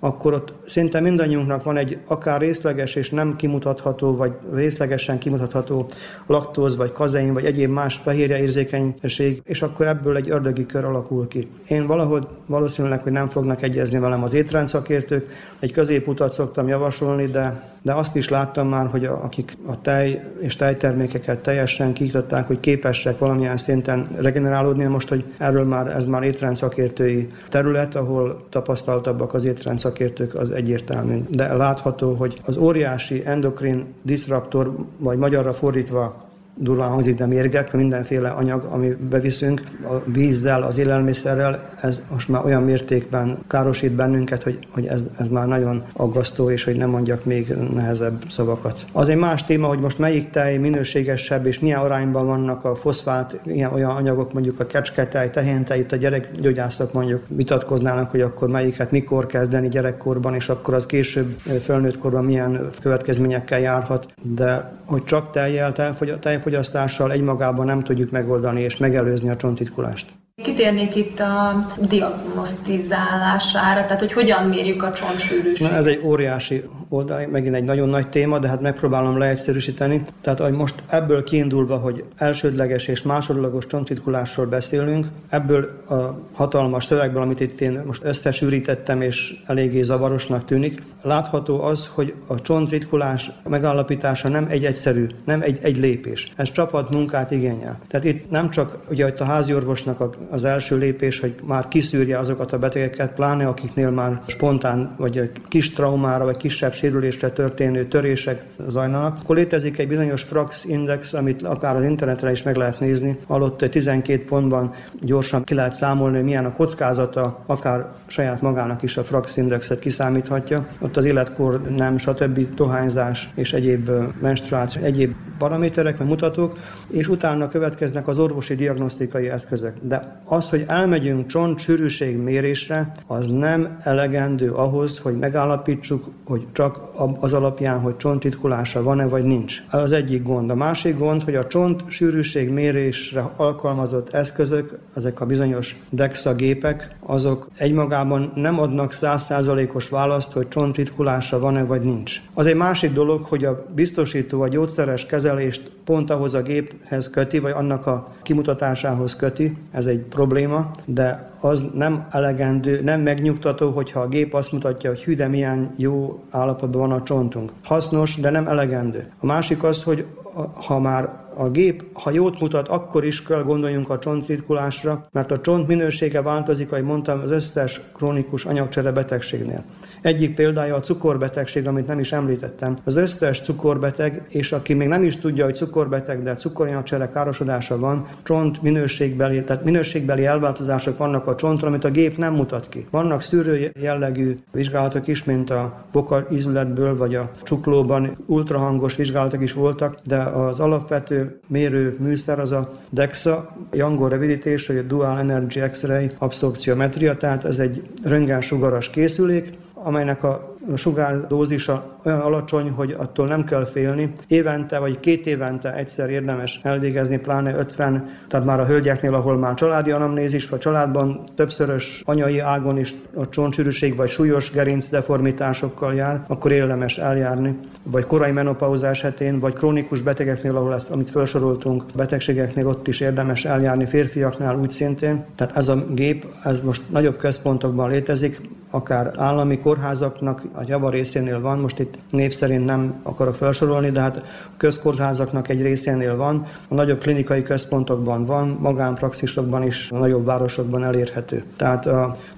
akkor ott szinte mindannyiunknak van egy akár részleges és nem kimutatható, vagy részlegesen kimutatható laktóz, vagy kazein, vagy egyéb más fehérje érzékenység, és akkor ebből egy ördögi kör alakul ki. Én valahol valószínűleg, hogy nem fognak egyezni velem az étrendszakértők, egy középutat szoktam javasolni, de, de azt is láttam már, hogy a, akik a tej és tejtermékeket teljesen kiktatták, hogy képesek valamilyen szinten regenerálódni, most, hogy erről már ez már étrendszakértői terület, ahol tapasztaltabbak az étrendszakértők, az egyértelmű. De látható, hogy az óriási endokrin disruptor, vagy magyarra fordítva durván hangzik, de mérgek, mindenféle anyag, ami beviszünk, a vízzel, az élelmiszerrel, ez most már olyan mértékben károsít bennünket, hogy, hogy ez, ez már nagyon aggasztó, és hogy nem mondjak még nehezebb szavakat. Az egy más téma, hogy most melyik tej minőségesebb, és milyen arányban vannak a foszfát, ilyen olyan anyagok, mondjuk a kecsketej, tehéntej, itt a gyerekgyógyászok mondjuk vitatkoznának, hogy akkor melyiket mikor kezdeni gyerekkorban, és akkor az később fölnőtt korban milyen következményekkel járhat, de hogy csak tejjel, tejfogy, fogyasztással egymagában nem tudjuk megoldani és megelőzni a csontitkulást. Kitérnék itt a diagnosztizálására, tehát hogy hogyan mérjük a csontsűrűséget. Ez egy óriási oldal, megint egy nagyon nagy téma, de hát megpróbálom leegyszerűsíteni. Tehát hogy most ebből kiindulva, hogy elsődleges és másodlagos csontritkulásról beszélünk, ebből a hatalmas szövegből, amit itt én most összesűrítettem, és eléggé zavarosnak tűnik, látható az, hogy a csontritkulás megállapítása nem egy egyszerű, nem egy, egy lépés. Ez csapat munkát igényel. Tehát itt nem csak ugye a háziorvosnak az első lépés, hogy már kiszűrje azokat a betegeket, pláne akiknél már spontán vagy kis traumára vagy kisebb sérülésre történő törések zajlanak, akkor létezik egy bizonyos Frax index, amit akár az internetre is meg lehet nézni. Alatt 12 pontban gyorsan ki lehet számolni, milyen a kockázata, akár saját magának is a Frax indexet kiszámíthatja. Ott az életkor nem, stb. dohányzás és egyéb menstruáció, egyéb paraméterek, meg mutatók, és utána következnek az orvosi diagnosztikai eszközök. De az, hogy elmegyünk csont sűrűség mérésre, az nem elegendő ahhoz, hogy megállapítsuk, hogy csak az alapján, hogy csontitkulása van-e vagy nincs. Az egyik gond. A másik gond, hogy a csont sűrűség mérésre alkalmazott eszközök, ezek a bizonyos DEXA gépek, azok egymagában nem adnak százszázalékos választ, hogy csontritkulása van-e vagy nincs. Az egy másik dolog, hogy a biztosító a gyógyszeres kezelést pont ahhoz a géphez köti, vagy annak a kimutatásához köti, ez egy probléma, de az nem elegendő, nem megnyugtató, hogyha a gép azt mutatja, hogy hű, de milyen jó állapotban van a csontunk. Hasznos, de nem elegendő. A másik az, hogy ha már a gép, ha jót mutat, akkor is kell gondoljunk a csontritkulásra, mert a csont minősége változik, ahogy mondtam, az összes krónikus anyagcsere betegségnél. Egyik példája a cukorbetegség, amit nem is említettem. Az összes cukorbeteg, és aki még nem is tudja, hogy cukorbeteg, de cukoranyagcsere károsodása van, csont minőségbeli, tehát minőségbeli elváltozások vannak a csontra, amit a gép nem mutat ki. Vannak szűrő jellegű vizsgálatok is, mint a boka ízületből, vagy a csuklóban ultrahangos vizsgálatok is voltak, de az alapvető mérő műszer az a DEXA, Young rövidítés, vagy a Dual Energy X-ray abszorpciometria, tehát ez egy röntgensugaras készülék, amelynek a sugárdózisa olyan alacsony, hogy attól nem kell félni. Évente vagy két évente egyszer érdemes elvégezni, pláne 50, tehát már a hölgyeknél, ahol már családi anamnézis, vagy családban többszörös anyai ágon is a csontsűrűség vagy súlyos gerinc deformitásokkal jár, akkor érdemes eljárni. Vagy korai menopauza esetén, vagy krónikus betegeknél, ahol ezt, amit felsoroltunk, betegségeknél ott is érdemes eljárni, férfiaknál úgy szintén. Tehát ez a gép, ez most nagyobb központokban létezik, akár állami kórházaknak a java részénél van, most itt név szerint nem akarok felsorolni, de hát közkórházaknak egy részénél van, a nagyobb klinikai központokban van, magánpraxisokban is, a nagyobb városokban elérhető. Tehát,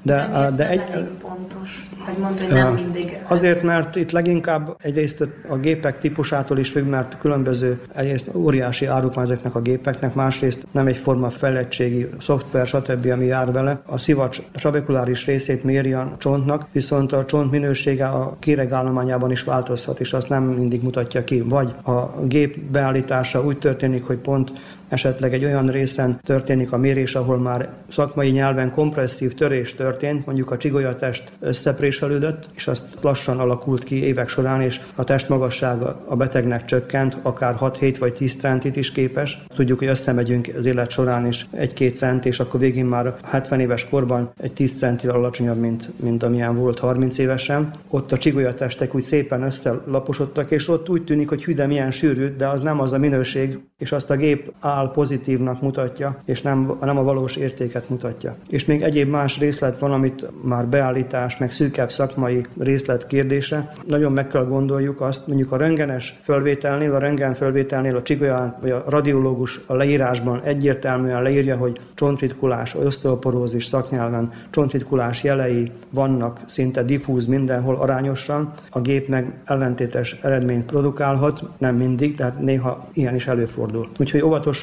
de, de, de egy... pontos, hogy mondta, hogy nem mindig... Azért, mert itt leginkább egyrészt a gépek típusától is függ, mert különböző, egyrészt óriási áruk van ezeknek a gépeknek, másrészt nem egyforma fejlettségi szoftver, stb., ami jár vele. A szivacs trabekuláris részét méri a csontnak, viszont a csont minősége a kéregállományában is változhat, és azt nem mindig mutatja ki. Vagy a gép beállítása úgy történik, hogy pont esetleg egy olyan részen történik a mérés, ahol már szakmai nyelven kompresszív törés történt, mondjuk a csigolyatest összepréselődött, és azt lassan alakult ki évek során, és a testmagassága a betegnek csökkent, akár 6-7 vagy 10 centit is képes. Tudjuk, hogy összemegyünk az élet során is egy-két cent, és akkor végén már 70 éves korban egy 10 centivel alacsonyabb, mint, mint amilyen volt 30 évesen. Ott a csigolyatestek úgy szépen összelaposodtak, és ott úgy tűnik, hogy hű, milyen sűrű, de az nem az a minőség, és azt a gép áll pozitívnak mutatja, és nem, nem a valós értéket mutatja. És még egyéb más részlet van, amit már beállítás, meg szűkebb szakmai részlet kérdése. Nagyon meg kell gondoljuk azt, mondjuk a rengenes fölvételnél, a rengen fölvételnél a csigolyán, vagy a radiológus a leírásban egyértelműen leírja, hogy csontritkulás, oszteoporózis szaknyelven, csontritkulás jelei vannak szinte diffúz mindenhol arányosan, a gép meg ellentétes eredményt produkálhat, nem mindig, de hát néha ilyen is előfordul. Úgyhogy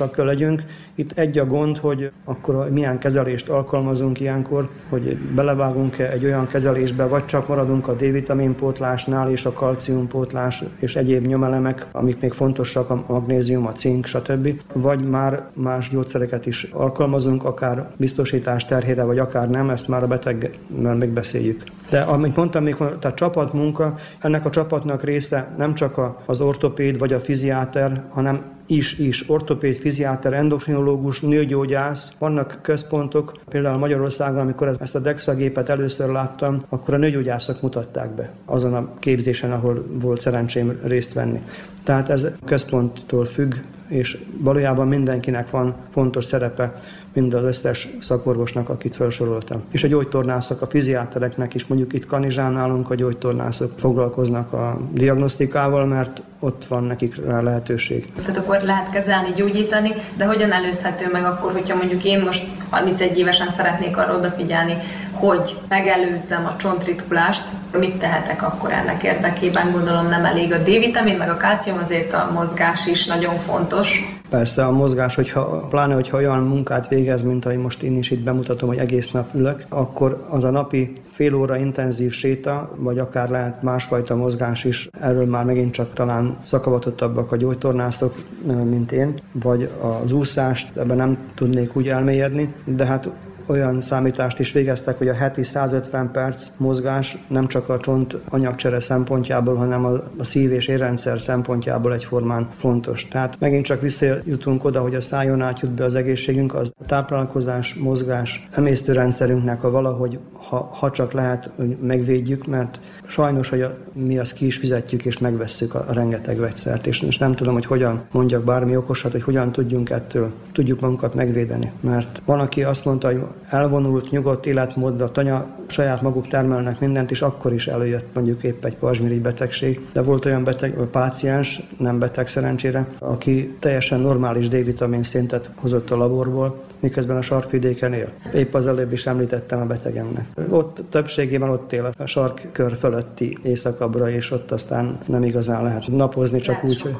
óvatosak kell legyünk. Itt egy a gond, hogy akkor milyen kezelést alkalmazunk ilyenkor, hogy belevágunk-e egy olyan kezelésbe, vagy csak maradunk a D-vitamin pótlásnál és a kalcium pótlás és egyéb nyomelemek, amik még fontosak, a magnézium, a cink, stb. Vagy már más gyógyszereket is alkalmazunk, akár biztosítás terhére, vagy akár nem, ezt már a beteggel megbeszéljük. De amit mondtam, még, tehát csapatmunka, ennek a csapatnak része nem csak az ortopéd vagy a fiziáter, hanem is, is ortopéd, fiziáter, endokrinológus, nőgyógyász. Vannak központok, például Magyarországon, amikor ezt a DEXA gépet először láttam, akkor a nőgyógyászok mutatták be azon a képzésen, ahol volt szerencsém részt venni. Tehát ez központtól függ, és valójában mindenkinek van fontos szerepe mind az összes szakorvosnak, akit felsoroltam. És a gyógytornászok, a fiziátereknek is, mondjuk itt Kanizsán nálunk a gyógytornászok foglalkoznak a diagnosztikával, mert ott van nekik rá lehetőség. Tehát akkor lehet kezelni, gyógyítani, de hogyan előzhető meg akkor, hogyha mondjuk én most 31 évesen szeretnék arra odafigyelni, hogy megelőzzem a csontritkulást, mit tehetek akkor ennek érdekében? Gondolom nem elég a D-vitamin, meg a kálcium, azért a mozgás is nagyon fontos. Persze a mozgás, hogyha, pláne hogyha olyan munkát végez, mint ahogy most én is itt bemutatom, hogy egész nap ülök, akkor az a napi fél óra intenzív séta, vagy akár lehet másfajta mozgás is, erről már megint csak talán szakavatottabbak a gyógytornászok, mint én, vagy az úszást, ebben nem tudnék úgy elmélyedni, de hát olyan számítást is végeztek, hogy a heti 150 perc mozgás nem csak a csont anyagcsere szempontjából, hanem a, szív- és érrendszer szempontjából egyformán fontos. Tehát megint csak visszajutunk oda, hogy a szájon átjut be az egészségünk, az a táplálkozás, mozgás, emésztőrendszerünknek a valahogy, ha, ha csak lehet, hogy megvédjük, mert sajnos, hogy a, mi azt ki is fizetjük és megvesszük a, a rengeteg vegyszert, és, és nem tudom, hogy hogyan mondjak bármi okosat, hogy hogyan tudjunk ettől, tudjuk magunkat megvédeni. Mert van, aki azt mondta, hogy elvonult, nyugodt életmód, a tanya saját maguk termelnek mindent, és akkor is előjött mondjuk épp egy pazsmirigy betegség. De volt olyan beteg, páciens, nem beteg szerencsére, aki teljesen normális D-vitamin szintet hozott a laborból, miközben a sarkvidéken él. Épp az előbb is említettem a betegemnek. Ott többségében ott él a sarkkör fölötti éjszakabbra, és ott aztán nem igazán lehet napozni, csak lehet úgy, hogy...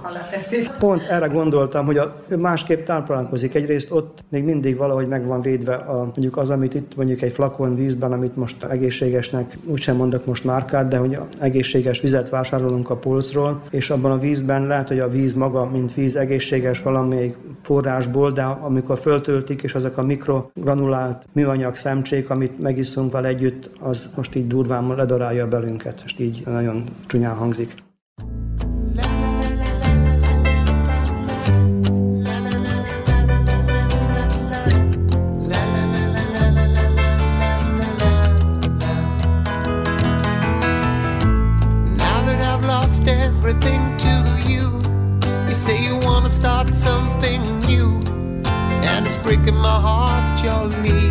Pont erre gondoltam, hogy a, másképp táplálkozik. Egyrészt ott még mindig valahogy meg van védve a, mondjuk az, amit itt mondjuk egy flakon vízben, amit most egészségesnek, úgysem mondok most márkát, de hogy egészséges vizet vásárolunk a polcról, és abban a vízben lehet, hogy a víz maga, mint víz egészséges valamelyik forrásból, de amikor föltöltik, és azok a mikrogranulált műanyag szemcsék, amit megiszunk vele együtt, az most így durván ledarálja belünket, és így nagyon csúnyán hangzik. everything to you. You say you wanna start something new and it's breaking my heart you're leaving.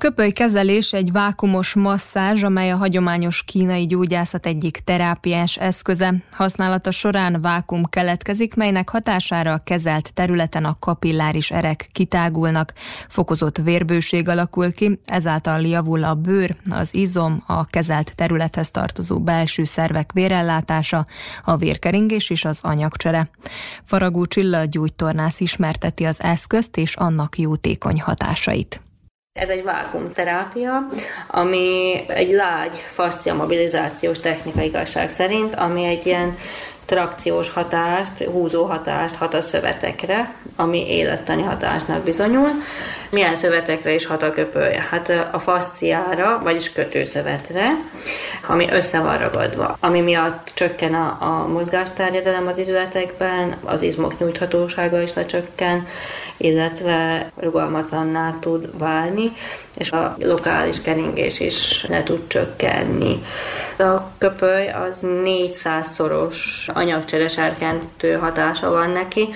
Köpöly kezelés egy vákumos masszázs, amely a hagyományos kínai gyógyászat egyik terápiás eszköze. Használata során vákum keletkezik, melynek hatására a kezelt területen a kapilláris erek kitágulnak, fokozott vérbőség alakul ki, ezáltal javul a bőr, az izom, a kezelt területhez tartozó belső szervek vérellátása, a vérkeringés és az anyagcsere. Faragó Csilla gyógytornász ismerteti az eszközt és annak jótékony hatásait. Ez egy vákumterápia, ami egy lágy fascia mobilizációs technika igazság szerint, ami egy ilyen trakciós hatást, húzó hatást hat a szövetekre, ami élettani hatásnak bizonyul. Milyen szövetekre is hat a köpője? Hát a fasciára, vagyis kötőszövetre, ami össze van ragadva, ami miatt csökken a, a mozgásterjedelem az izületekben, az izmok nyújthatósága is lecsökken, illetve rugalmatlanná tud válni, és a lokális keringés is le tud csökkenni. A köpöly az 400-szoros anyagcseresárkentő hatása van neki,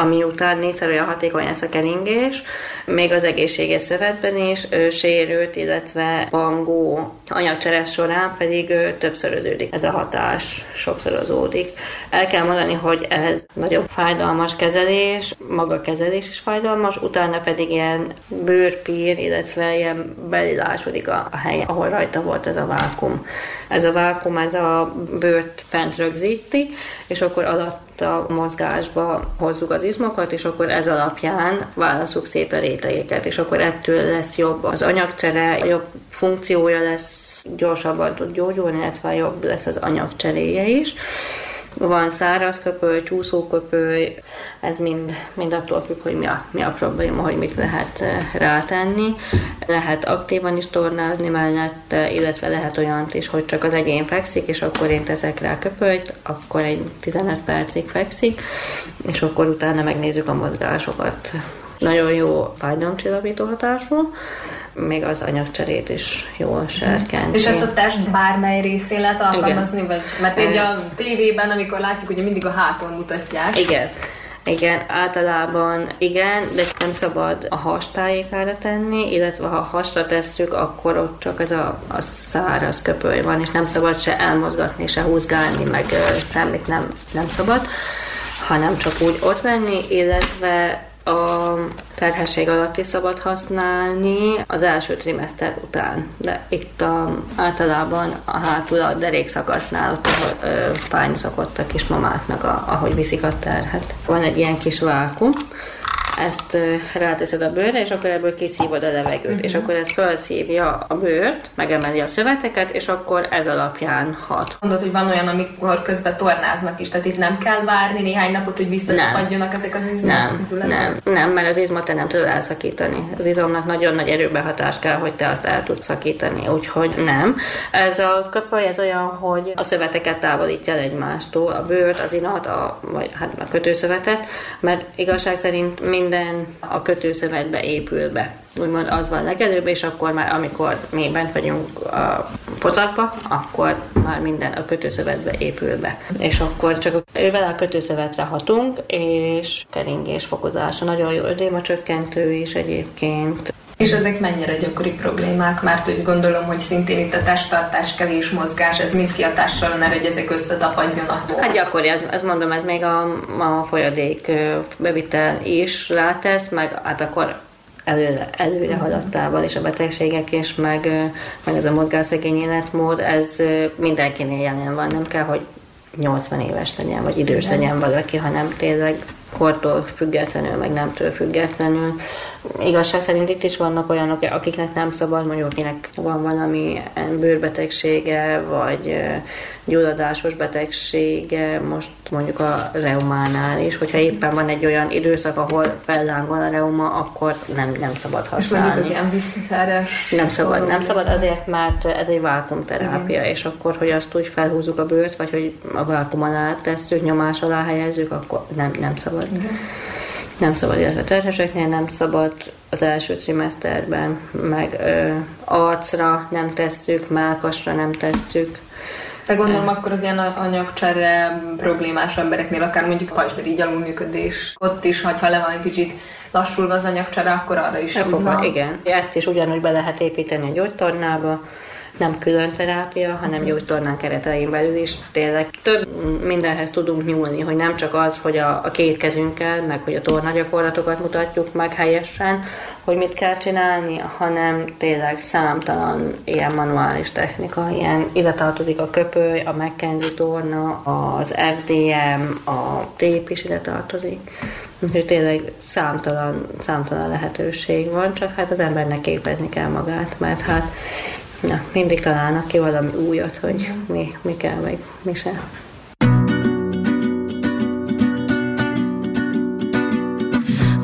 ami után négyszer olyan hatékony lesz a keringés, még az egészséges szövetben is ö, sérült, illetve pangó anyagcseres során pedig ö, többszöröződik ez a hatás, sokszorozódik. El kell mondani, hogy ez nagyon fájdalmas kezelés, maga a kezelés is fájdalmas, utána pedig ilyen bőrpír, illetve ilyen belilásodik a, a hely, ahol rajta volt ez a vákum. Ez a vákum, ez a bőrt fent rögzíti, és akkor alatt a mozgásba hozzuk az izmokat, és akkor ez alapján válaszuk szét a rétegeket, és akkor ettől lesz jobb az anyagcsere, jobb funkciója lesz, gyorsabban tud gyógyulni, illetve jobb lesz az anyagcseréje is. Van száraz köpöly, csúszóköpöly, ez mind, mind attól függ, hogy mi a, mi a probléma, hogy mit lehet eh, rátenni. Lehet aktívan is tornázni mellette, illetve lehet olyant is, hogy csak az egyén fekszik, és akkor én teszek rá köpölyt, akkor egy 15 percig fekszik, és akkor utána megnézzük a mozgásokat. Nagyon jó fájdalomcsillapító hatású, még az anyagcserét is jól serkenti. És ezt a test bármely részén lehet alkalmazni? Igen. Vagy, mert egy a tévében, amikor látjuk, hogy mindig a háton mutatják. Igen. Igen, általában igen, de nem szabad a hastájékára tenni, illetve ha hasra tesszük, akkor ott csak ez a, a száraz köpöly van, és nem szabad se elmozgatni, se húzgálni, meg ö, semmit nem, nem szabad, hanem csak úgy ott lenni, illetve a terhesség alatt is szabad használni az első trimester után. De itt a, általában a hátul a derékszakasznál ott ahol, ö, fájni szokott a kismamáknak, a, ahogy viszik a terhet. Van egy ilyen kis vákum, ezt ráteszed a bőrre, és akkor ebből kiszívod a levegőt, uh-huh. és akkor ez felszívja a bőrt, megemeli a szöveteket, és akkor ez alapján hat. Mondod, hogy van olyan, amikor közben tornáznak is, tehát itt nem kell várni néhány napot, hogy visszatapadjanak ezek az izmok, Nem, izületek? nem, nem, mert az izmot te nem tudod elszakítani. Az izomnak nagyon nagy erőbehatás kell, hogy te azt el tudsz szakítani, úgyhogy nem. Ez a köpöly, ez olyan, hogy a szöveteket távolítja el egymástól, a bőrt, az inat, a, vagy hát a kötőszövetet, mert igazság szerint minden a kötőszövetbe épül be. Úgymond az van legelőbb, és akkor már amikor mi bent vagyunk a pocakba, akkor már minden a kötőszövetbe épül be. És akkor csak ővel a kötőszövetre hatunk, és keringés fokozása. Nagyon jó ödéma csökkentő is egyébként. És ezek mennyire gyakori problémák? Mert úgy gondolom, hogy szintén itt a testtartás, kevés mozgás, ez mind kiatással van erre, hogy ezek összetapadjanak. Hát gyakori, ez, ezt mondom, ez még a, a folyadék bevitel is rátesz, meg hát akkor előre, előre haladtával, és a betegségek, és meg, meg ez a mozgásszegény életmód, ez mindenkinél jelen van, nem kell, hogy 80 éves legyen, vagy idős legyen valaki, hanem tényleg kortól függetlenül, meg nemtől függetlenül Igazság szerint itt is vannak olyanok, akiknek nem szabad, mondjuk akinek van valami bőrbetegsége, vagy gyulladásos betegsége, most mondjuk a reumánál is, hogyha éppen van egy olyan időszak, ahol fellángol a reuma, akkor nem, nem szabad használni. És mondjuk az ilyen visszaszeres... Nem szabad, nem szabad azért, mert ez egy vákumterápia, és akkor, hogy azt úgy felhúzzuk a bőrt, vagy hogy a vákum alá tesszük, nyomás alá helyezzük, akkor nem, nem szabad. Igen. Nem szabad, illetve terheseknél nem szabad az első trimeszterben, meg ö, arcra nem tesszük, melkasra nem tesszük, de gondolom akkor az ilyen anyagcsere problémás embereknél, akár mondjuk pajzsmirigy alulműködés, ott is, ha le van egy kicsit lassulva az anyagcsere, akkor arra is tudna. Igen, ezt is ugyanúgy be lehet építeni a gyógytornába, nem külön terápia, hanem gyógytornán keretein belül is tényleg több mindenhez tudunk nyúlni, hogy nem csak az, hogy a, a két kezünkkel, meg hogy a tornagyakorlatokat mutatjuk meg helyesen, hogy mit kell csinálni, hanem tényleg számtalan ilyen manuális technika, ilyen ide tartozik a köpöly, a McKenzie torna, az FDM, a tép is ide tartozik. Úgyhogy tényleg számtalan, számtalan lehetőség van, csak hát az embernek képezni kell magát, mert hát na, mindig találnak ki valami újat, hogy mi, mi kell, meg mi se.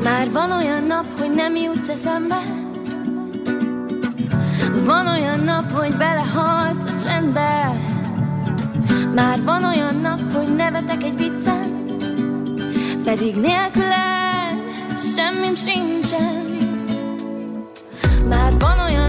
Már van olyan nap, hogy nem jutsz eszembe. Van olyan nap, hogy belehalsz a csendbe. Már van olyan nap, hogy nevetek egy viccen. Pedig nélküled semmim sincsen. Már van olyan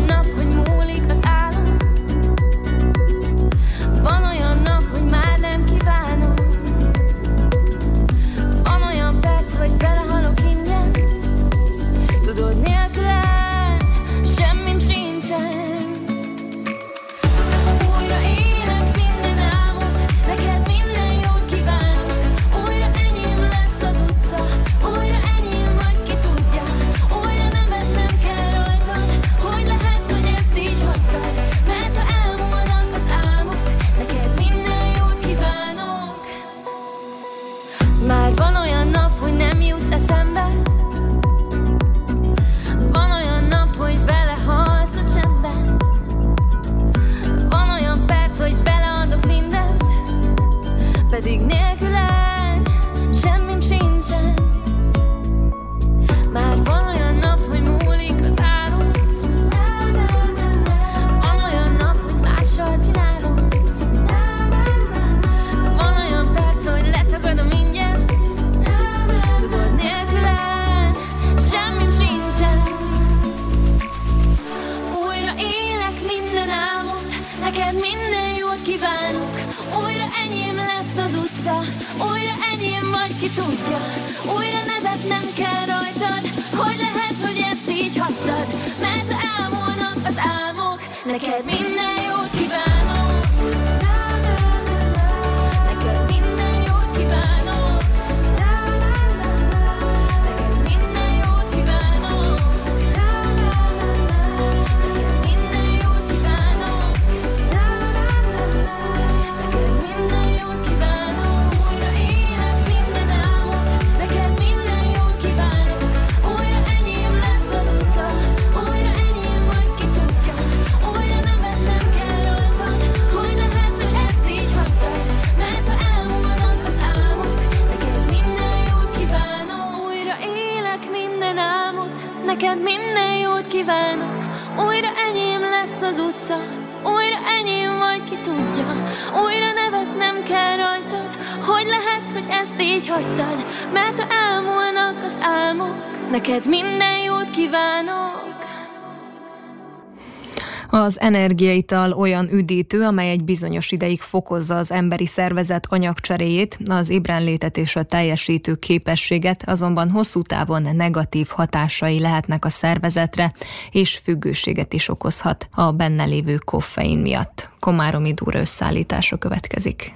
energiaital olyan üdítő, amely egy bizonyos ideig fokozza az emberi szervezet anyagcseréjét, az ébrenlétet és a teljesítő képességet, azonban hosszú távon negatív hatásai lehetnek a szervezetre, és függőséget is okozhat a benne lévő koffein miatt. Komáromi Dúra összeállítása következik.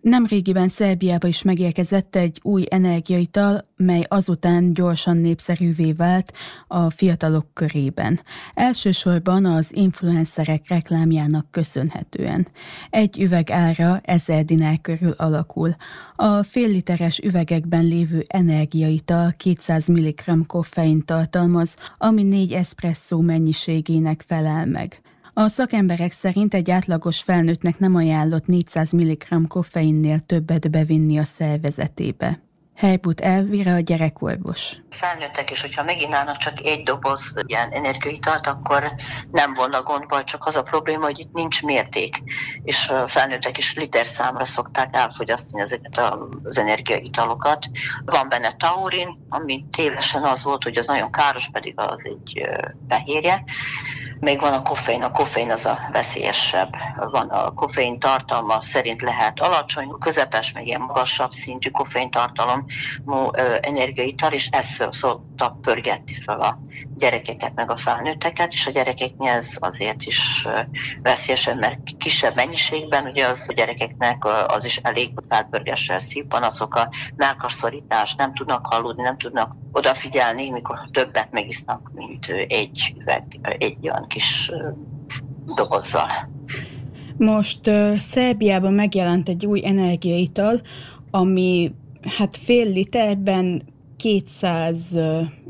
Nemrégiben Szerbiába is megérkezett egy új energiaital, mely azután gyorsan népszerűvé vált a fiatalok körében. Elsősorban az influencerek reklámjának köszönhetően. Egy üveg ára 1000 dinár körül alakul. A fél literes üvegekben lévő energiaital 200 mg koffein tartalmaz, ami 4 espresszó mennyiségének felel meg. A szakemberek szerint egy átlagos felnőttnek nem ajánlott 400 mg koffeinnél többet bevinni a szervezetébe. Helybut Elvira a gyerekorvos. Felnőttek is, hogyha meginának csak egy doboz ilyen energiaitalt, akkor nem volna gondba, csak az a probléma, hogy itt nincs mérték, és felnőttek is liter számra szokták elfogyasztani ezeket az energiaitalokat. Van benne taurin, ami tévesen az volt, hogy az nagyon káros, pedig az egy fehérje. Még van a koffein, a koffein az a veszélyesebb. Van a koffein tartalma szerint lehet alacsony, közepes, meg ilyen magasabb szintű koffein tartalom energiaital, és ezt szokta pörgetni fel a gyerekeket, meg a felnőtteket, és a gyerekeknél ez azért is veszélyesebb, mert kisebb mennyiségben, ugye az a gyerekeknek az is elég, hogy felpörgesse a szívpanaszok, a melkasszorítás, nem tudnak aludni, nem tudnak odafigyelni, mikor többet megisznak, mint egy üveg, egy olyan kis dobozzal. Most uh, Szerbiában megjelent egy új energiaital, ami hát fél literben 200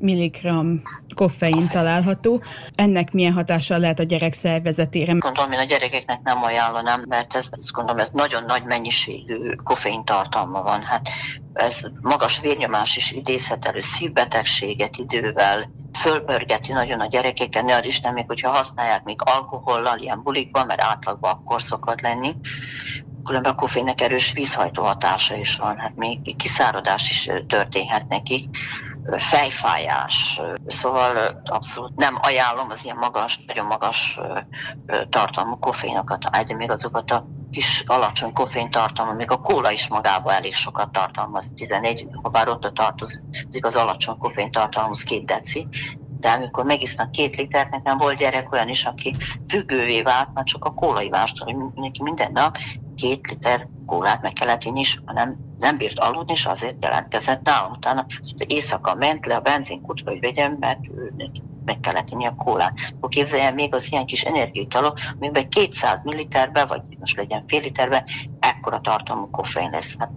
mg koffein található. Ennek milyen hatással lehet a gyerek szervezetére? Gondolom, én a gyerekeknek nem ajánlanám, mert ez, ezt gondolom, ez nagyon nagy mennyiségű koffein tartalma van. Hát ez magas vérnyomás is idézhet elő, szívbetegséget idővel, fölpörgeti nagyon a gyerekeken, ne Isten, még hogyha használják még alkohollal, ilyen bulikban, mert átlagban akkor szokott lenni, különben a koffeinnek erős vízhajtó hatása is van, hát még kiszáradás is történhet neki, fejfájás, szóval abszolút nem ajánlom az ilyen magas, nagyon magas tartalmú koffeinokat, de még azokat a kis alacsony koffein tartalma, még a kóla is magába elég sokat tartalmaz, 11, ha bár ott tartozik az alacsony koffein tartalmaz két deci, de amikor megisznak két litert, nekem volt gyerek olyan is, aki függővé vált, már csak a kólaivástól, hogy neki minden nap két liter kólát meg kellett inni, és nem, nem bírt aludni, és azért jelentkezett nálam. Utána éjszaka ment le a benzinkutra, hogy vegyem, mert meg kellett inni a kólát. Akkor képzeljen még az ilyen kis energiaitalok, amiben 200 milliterbe, vagy most legyen fél literbe, ekkora tartalmú koffein lesz. Hát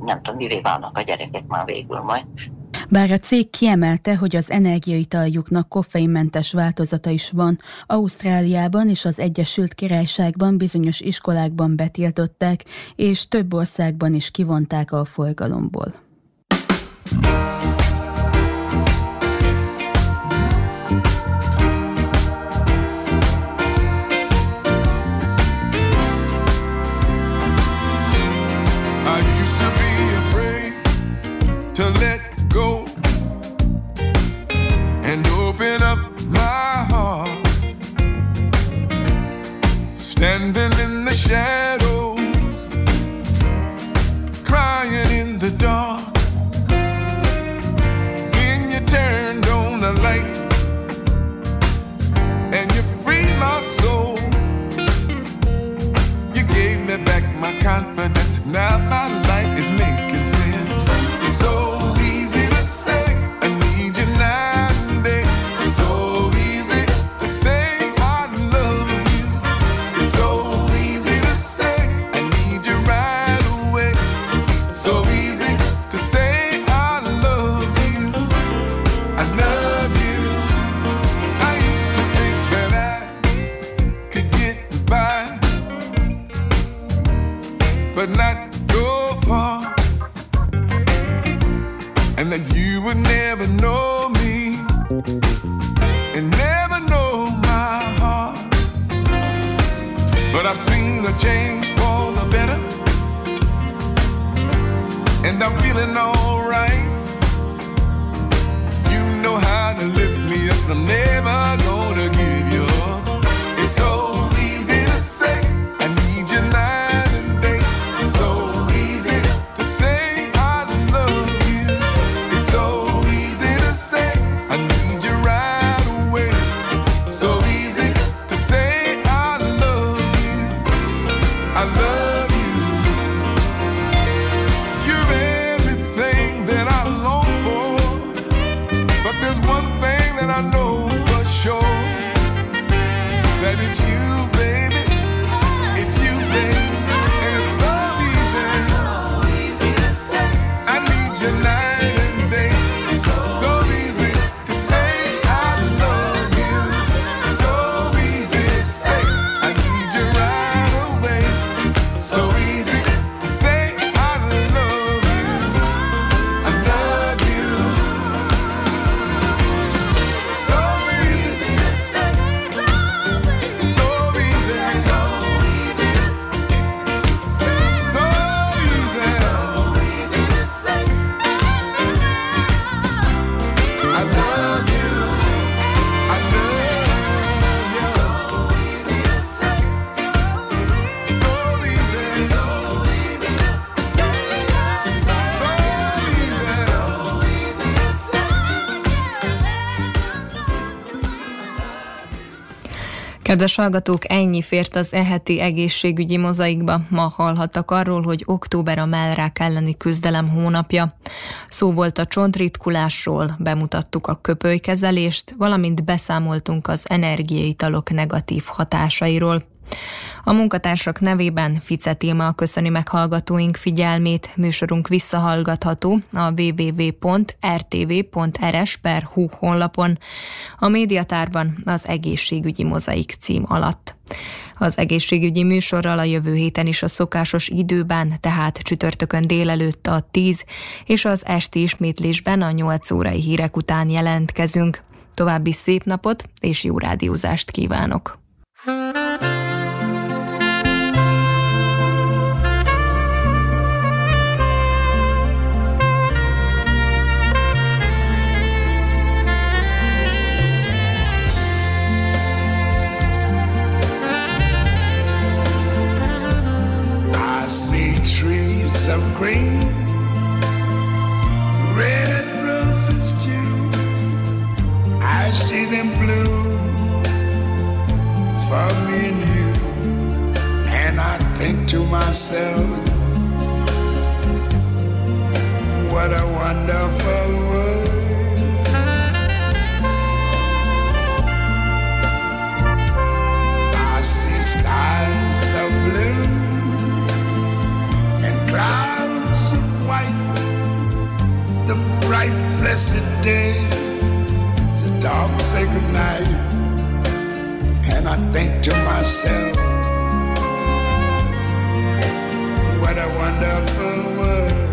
nem tudom, mivé válnak a gyerekek már végül majd. Bár a cég kiemelte, hogy az energiaitaljuknak koffeinmentes változata is van, Ausztráliában és az Egyesült Királyságban bizonyos iskolákban betiltották, és több országban is kivonták a forgalomból. Kedves hallgatók, ennyi fért az eheti egészségügyi mozaikba. Ma hallhattak arról, hogy október a mellrák elleni küzdelem hónapja. Szó volt a csontritkulásról, bemutattuk a köpölykezelést, valamint beszámoltunk az energiaitalok negatív hatásairól. A munkatársak nevében Fice Tilma köszöni meg figyelmét. Műsorunk visszahallgatható a www.rtv.rs.hu honlapon, a médiatárban az egészségügyi mozaik cím alatt. Az egészségügyi műsorral a jövő héten is a szokásos időben, tehát csütörtökön délelőtt a 10 és az esti ismétlésben a 8 órai hírek után jelentkezünk. További szép napot és jó rádiózást kívánok! Of green, red roses too. I see them bloom for me and you. And I think to myself, what a wonderful world. Clouds of white. The bright, blessed day, the dark, sacred night. And I think to myself, what a wonderful world.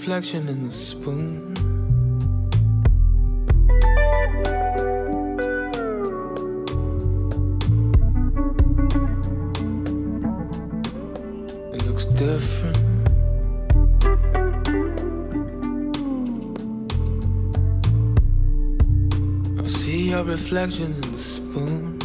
reflection in the spoon. It looks different. I see your reflection in the spoon.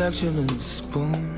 reflection in the spoon.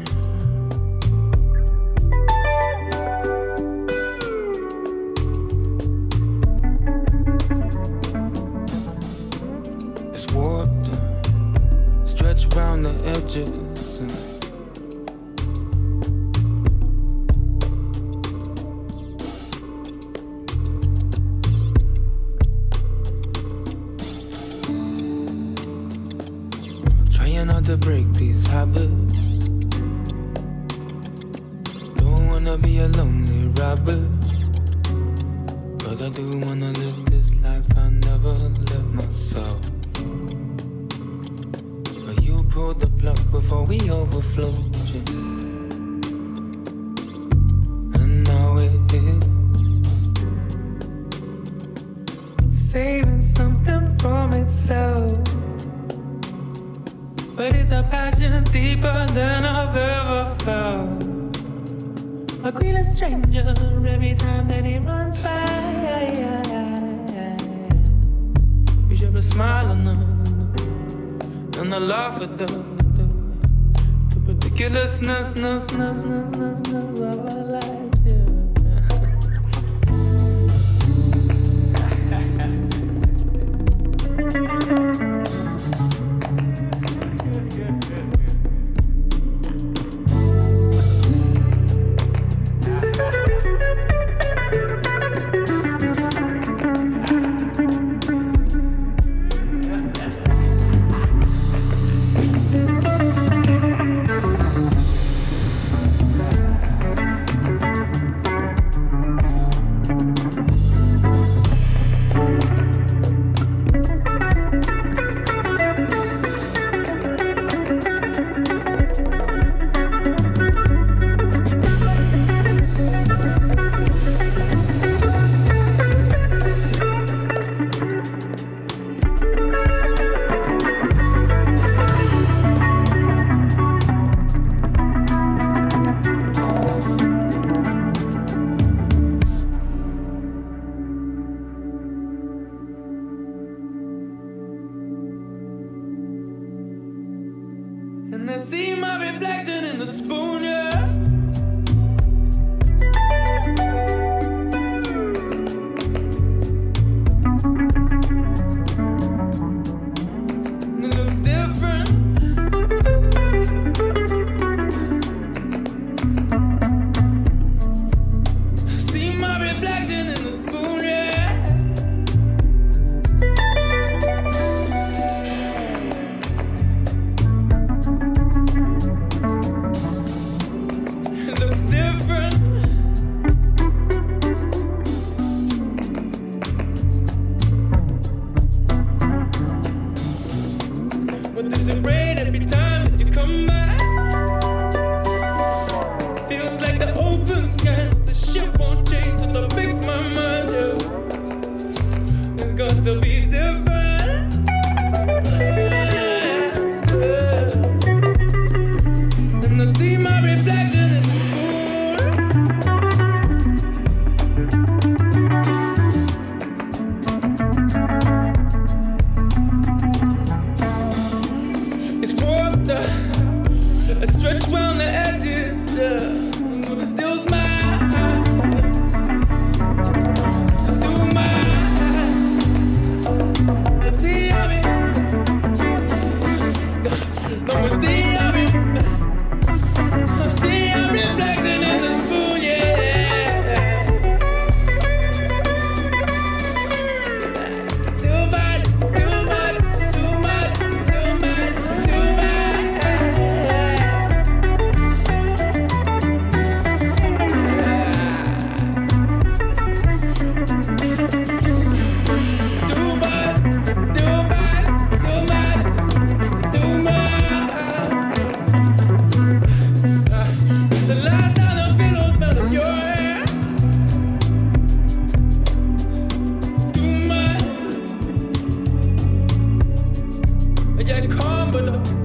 love.